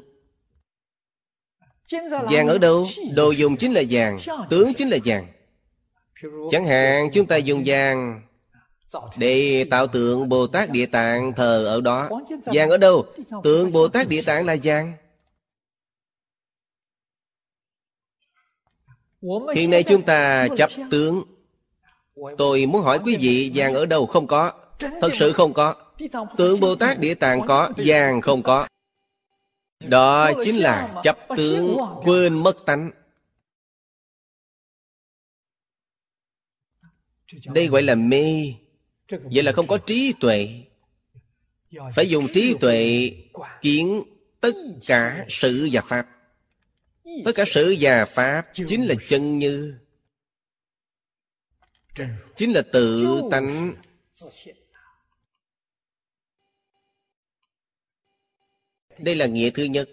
Vàng ở đâu? Đồ dùng chính là vàng Tướng chính là vàng. Chẳng hạn chúng ta dùng vàng để tạo tượng Bồ Tát Địa Tạng thờ ở đó. Vàng ở đâu? Tượng Bồ Tát Địa Tạng là vàng Hiện nay chúng ta chấp tướng. Tôi muốn hỏi quý vị vàng ở đâu? Không có. Thật sự không có. Tượng Bồ Tát Địa Tạng có Vàng không có. Đó chính là chấp tướng Quên mất tánh. Đây gọi là mê. Vậy là không có trí tuệ. Phải dùng trí tuệ Kiến tất cả sự và pháp. Tất cả sự và pháp Chính là chân như, Chính là tự tánh. Đây là nghĩa thứ nhất.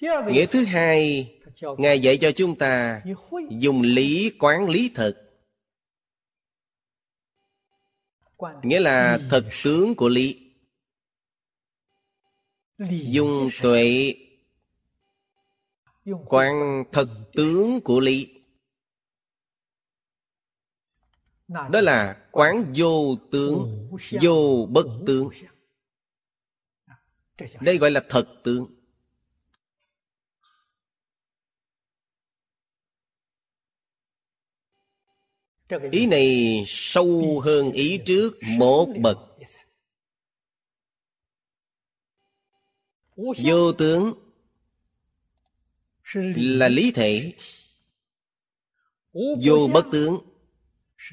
Nghĩa thứ hai, Ngài dạy cho chúng ta Dùng lý quán lý thực. Nghĩa là thật tướng của lý. Dùng tuệ. Quan thật tướng của lý. Đó là quán vô tướng vô bất tướng. Đây gọi là thật tướng ý này sâu hơn ý trước một bậc. Vô tướng là lý thể. Vô bất tướng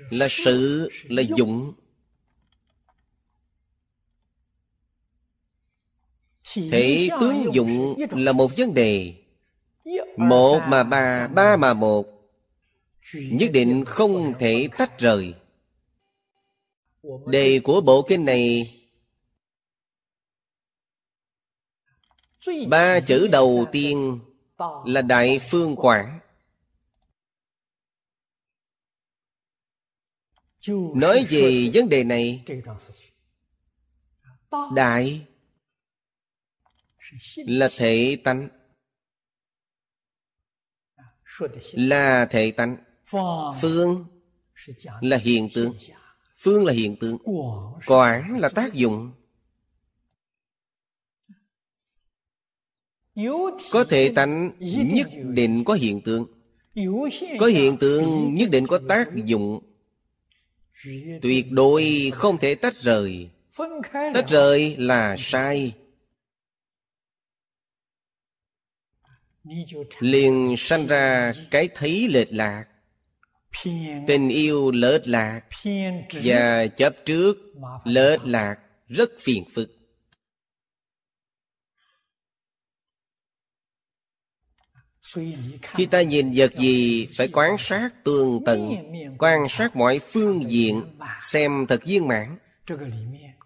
là sự là dụng. Thể tướng dụng là một vấn đề. Một mà ba ba mà một nhất định không thể tách rời. Đề của bộ kinh này, ba chữ đầu tiên là đại phương quảng nói về vấn đề này, đại là thể tánh. Là thể tánh phương là hiện tượng phương là hiện tượng quảng là tác dụng. Có thể tánh nhất định có hiện tượng có hiện tượng nhất định có tác dụng. Tuyệt đối không thể tách rời. Tách rời là sai. Liền sanh ra cái thấy lệch lạc tình yêu lệch lạc và chấp trước lệch lạc rất phiền phức. Khi ta nhìn vật gì phải quan sát tường tận quan sát mọi phương diện xem thật viên mãn.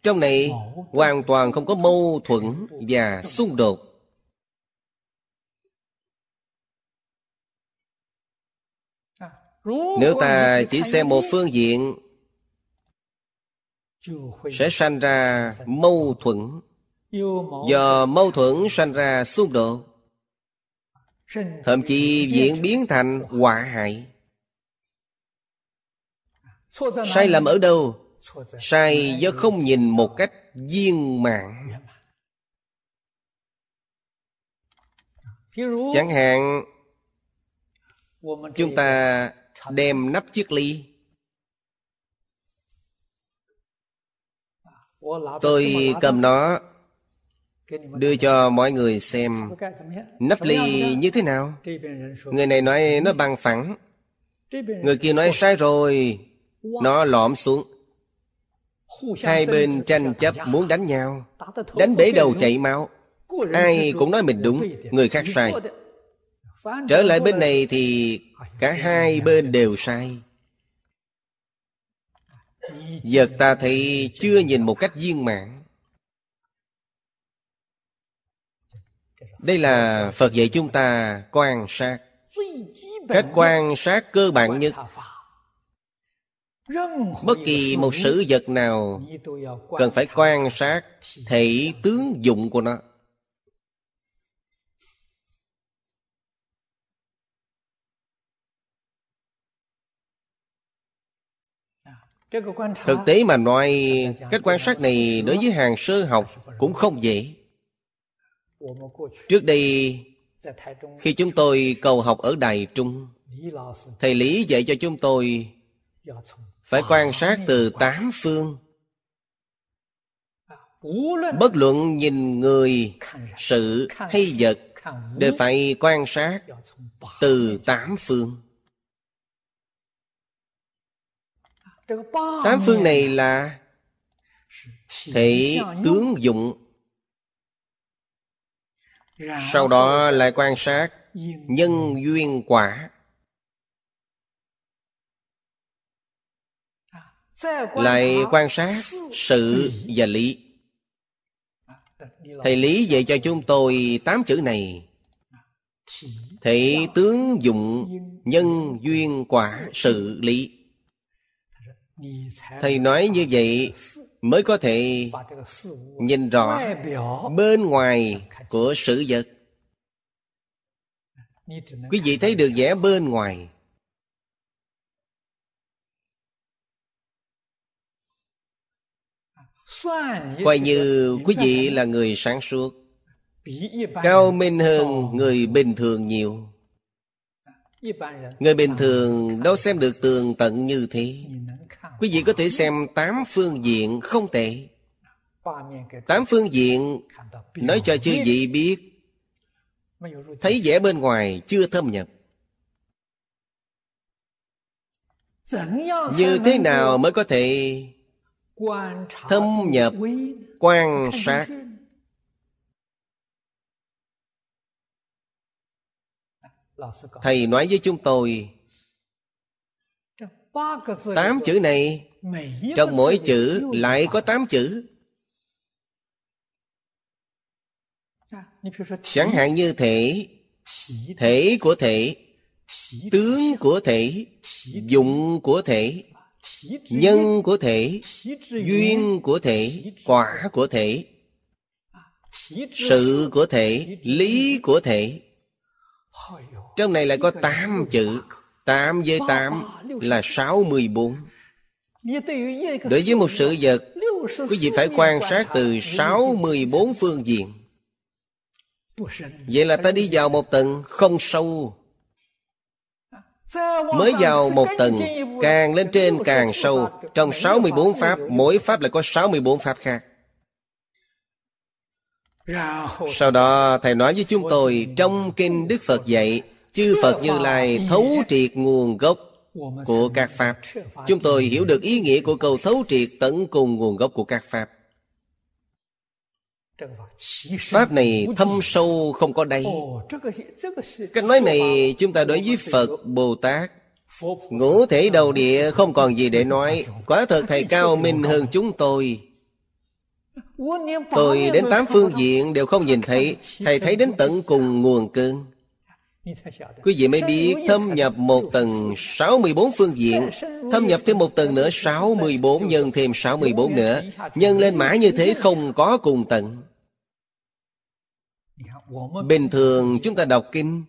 Trong này hoàn toàn không có mâu thuẫn và xung đột nếu ta chỉ xem một phương diện sẽ sanh ra mâu thuẫn. Do mâu thuẫn sanh ra xung đột. Thậm chí diễn biến thành họa hại. Sai lầm ở đâu? Sai do không nhìn một cách viên mãn. Chẳng hạn chúng ta đem nắp chiếc ly. Tôi cầm nó, Đưa cho mọi người xem Nắp ly như thế nào. Người này nói nó bằng phẳng. Người kia nói, sai rồi, Nó lõm xuống. Hai bên tranh chấp muốn đánh nhau, Đánh bể đầu chảy máu. Ai cũng nói mình đúng, Người khác sai. Trở lại bên này thì Cả hai bên đều sai. Vật ta thì chưa nhìn một cách viên mãn. Đây là Phật dạy chúng ta quan sát. Cách quan sát cơ bản nhất. Bất kỳ một sự vật nào Cần phải quan sát thể tướng dụng của nó. Thực tế mà nói Cách quan sát này đối với hàng sơ học Cũng không dễ. Trước đây Khi chúng tôi cầu học ở Đài Trung Thầy Lý dạy cho chúng tôi Phải quan sát từ tám phương. Bất luận nhìn người, sự hay vật Đều phải quan sát từ tám phương. Tám phương này là Thể tướng dụng. Sau đó lại quan sát Nhân duyên quả. Lại quan sát sự và lý. Thầy Lý dạy cho chúng tôi tám chữ này. Thể tướng dụng nhân duyên quả sự lý thầy nói như vậy mới có thể nhìn rõ bên ngoài của sự vật. Quý vị thấy được vẻ bên ngoài. Coi như quý vị là người sáng suốt, cao minh hơn người bình thường nhiều. Người bình thường đâu xem được tường tận như thế. Quý vị có thể xem tám phương diện không tệ. Tám phương diện Nói cho chư vị biết. Thấy vẻ bên ngoài chưa thâm nhập. Như thế nào mới có thể Thâm nhập Quan sát? Thầy nói với chúng tôi Tám chữ này, Trong mỗi chữ lại có tám chữ. Chẳng hạn như thể Thể của thể, Tướng của thể, Dụng của thể, Nhân của thể, Duyên của thể, Quả của thể, Sự của thể, Lý của thể. Trong này lại có tám chữ. Tám với tám là sáu mươi bốn. Đối với một sự vật Quý vị phải quan sát từ sáu mươi bốn phương diện. Vậy là ta đi vào một tầng không sâu. Mới vào một tầng Càng lên trên càng sâu Trong 64 pháp Mỗi pháp lại có 64 pháp khác. Sau đó Thầy nói với chúng tôi Trong Kinh Đức Phật dạy Chư Phật Như Lai thấu triệt nguồn gốc của các Pháp. Chúng tôi hiểu được ý nghĩa của câu thấu triệt tận cùng nguồn gốc của các Pháp. Pháp này thâm sâu không có đây Cách nói này chúng ta đối với Phật, Bồ Tát. Ngũ thể đầu địa không còn gì để nói. Quả thật Thầy cao minh hơn chúng tôi. Tôi đến tám phương diện đều không nhìn thấy. Thầy thấy đến tận cùng nguồn cơn. Quý vị mới biết thâm nhập một tầng 64 phương diện Thâm nhập thêm một tầng nữa 64 nhân thêm 64 nữa. Nhân lên mãi như thế không có cùng tận Bình thường chúng ta đọc kinh.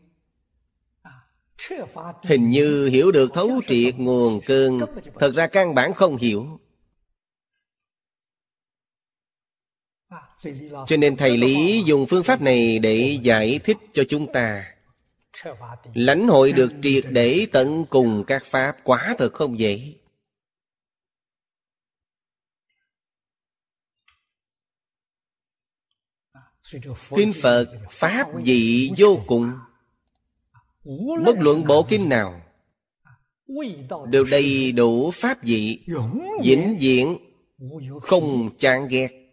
Hình như hiểu được thấu triệt nguồn cơn. Thật ra căn bản không hiểu. Cho nên thầy Lý dùng phương pháp này để giải thích cho chúng ta lãnh hội được triệt để tận cùng các pháp quá thực không dễ kinh phật pháp dị vô cùng. Bất luận bộ kinh nào, đều đầy đủ pháp dị, vĩnh viễn, không chán ghét.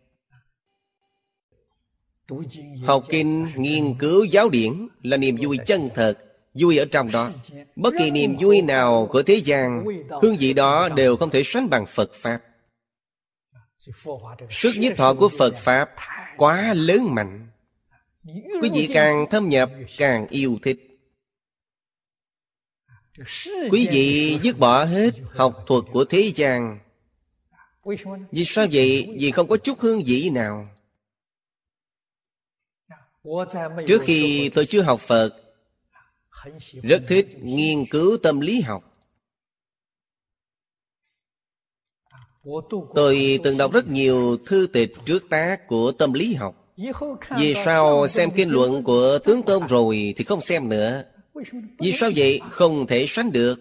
Học kinh nghiên cứu giáo điển Là niềm vui chân thật, Vui ở trong đó. Bất kỳ niềm vui nào của thế gian, Hương vị đó đều không thể sánh bằng Phật Pháp. Sức nhiếp thọ của Phật Pháp Quá lớn mạnh. Quý vị càng thâm nhập, Càng yêu thích. Quý vị dứt bỏ hết học thuật của thế gian. Vì sao vậy? Vì không có chút hương vị nào. Trước khi tôi chưa học Phật Rất thích nghiên cứu tâm lý học. Tôi từng đọc rất nhiều thư tịch trước tác của tâm lý học. Vì sao xem kinh luận của tướng Tôn rồi thì không xem nữa. Vì sao vậy? Không thể sánh được.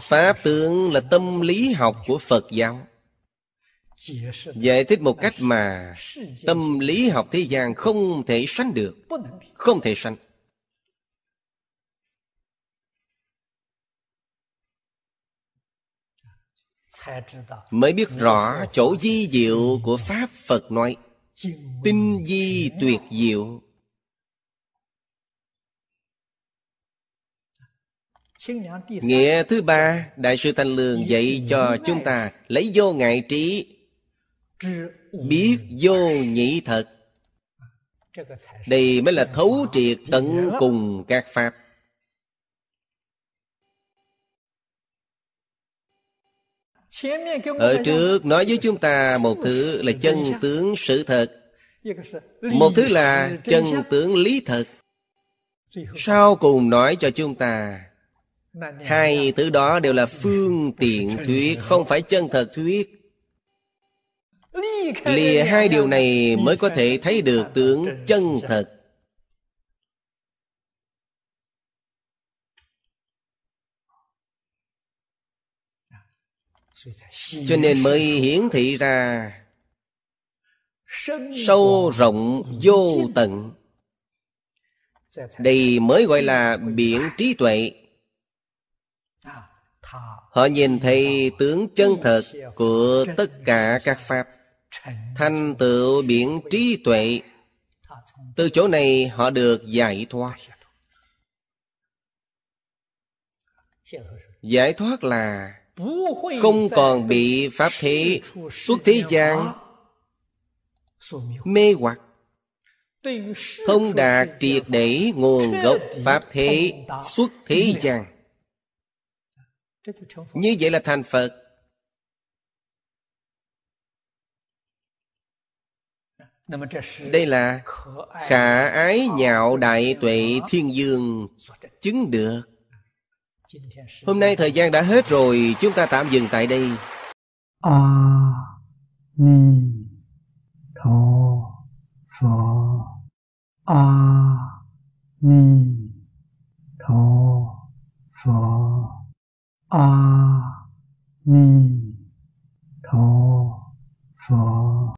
Pháp tướng là tâm lý học của Phật giáo Giải thích một cách mà Tâm lý học thế gian không thể sánh được Không thể sánh mới biết rõ chỗ di diệu của pháp phật nói tinh di tuyệt diệu nghĩa thứ ba đại sư thanh lương dạy cho chúng ta lấy vô ngại trí biết vô nhị thật, đây mới là thấu triệt tận cùng các pháp. Ở trước nói với chúng ta một thứ là chân tướng sự thật. Một thứ là chân tướng lý thật. Sau cùng nói cho chúng ta, Hai thứ đó đều là phương tiện thuyết, Không phải chân thật thuyết. Lìa hai điều này mới có thể thấy được tướng chân thật. Cho nên mới hiển thị ra, sâu rộng vô tận. Đây mới gọi là biển trí tuệ. Họ nhìn thấy tướng chân thật của tất cả các pháp thành tựu biển trí tuệ. Từ chỗ này họ được giải thoát. Giải thoát là không còn bị pháp thế xuất thế gian mê hoặc. Thông đạt triệt để nguồn gốc pháp thế xuất thế gian. Như vậy là thành phật. đây là khả ái nhạo đại tuệ thiên dương chứng được. Hôm nay thời gian đã hết rồi chúng ta tạm dừng tại đây. A ni tho phở a ni tho phở a ni tho phở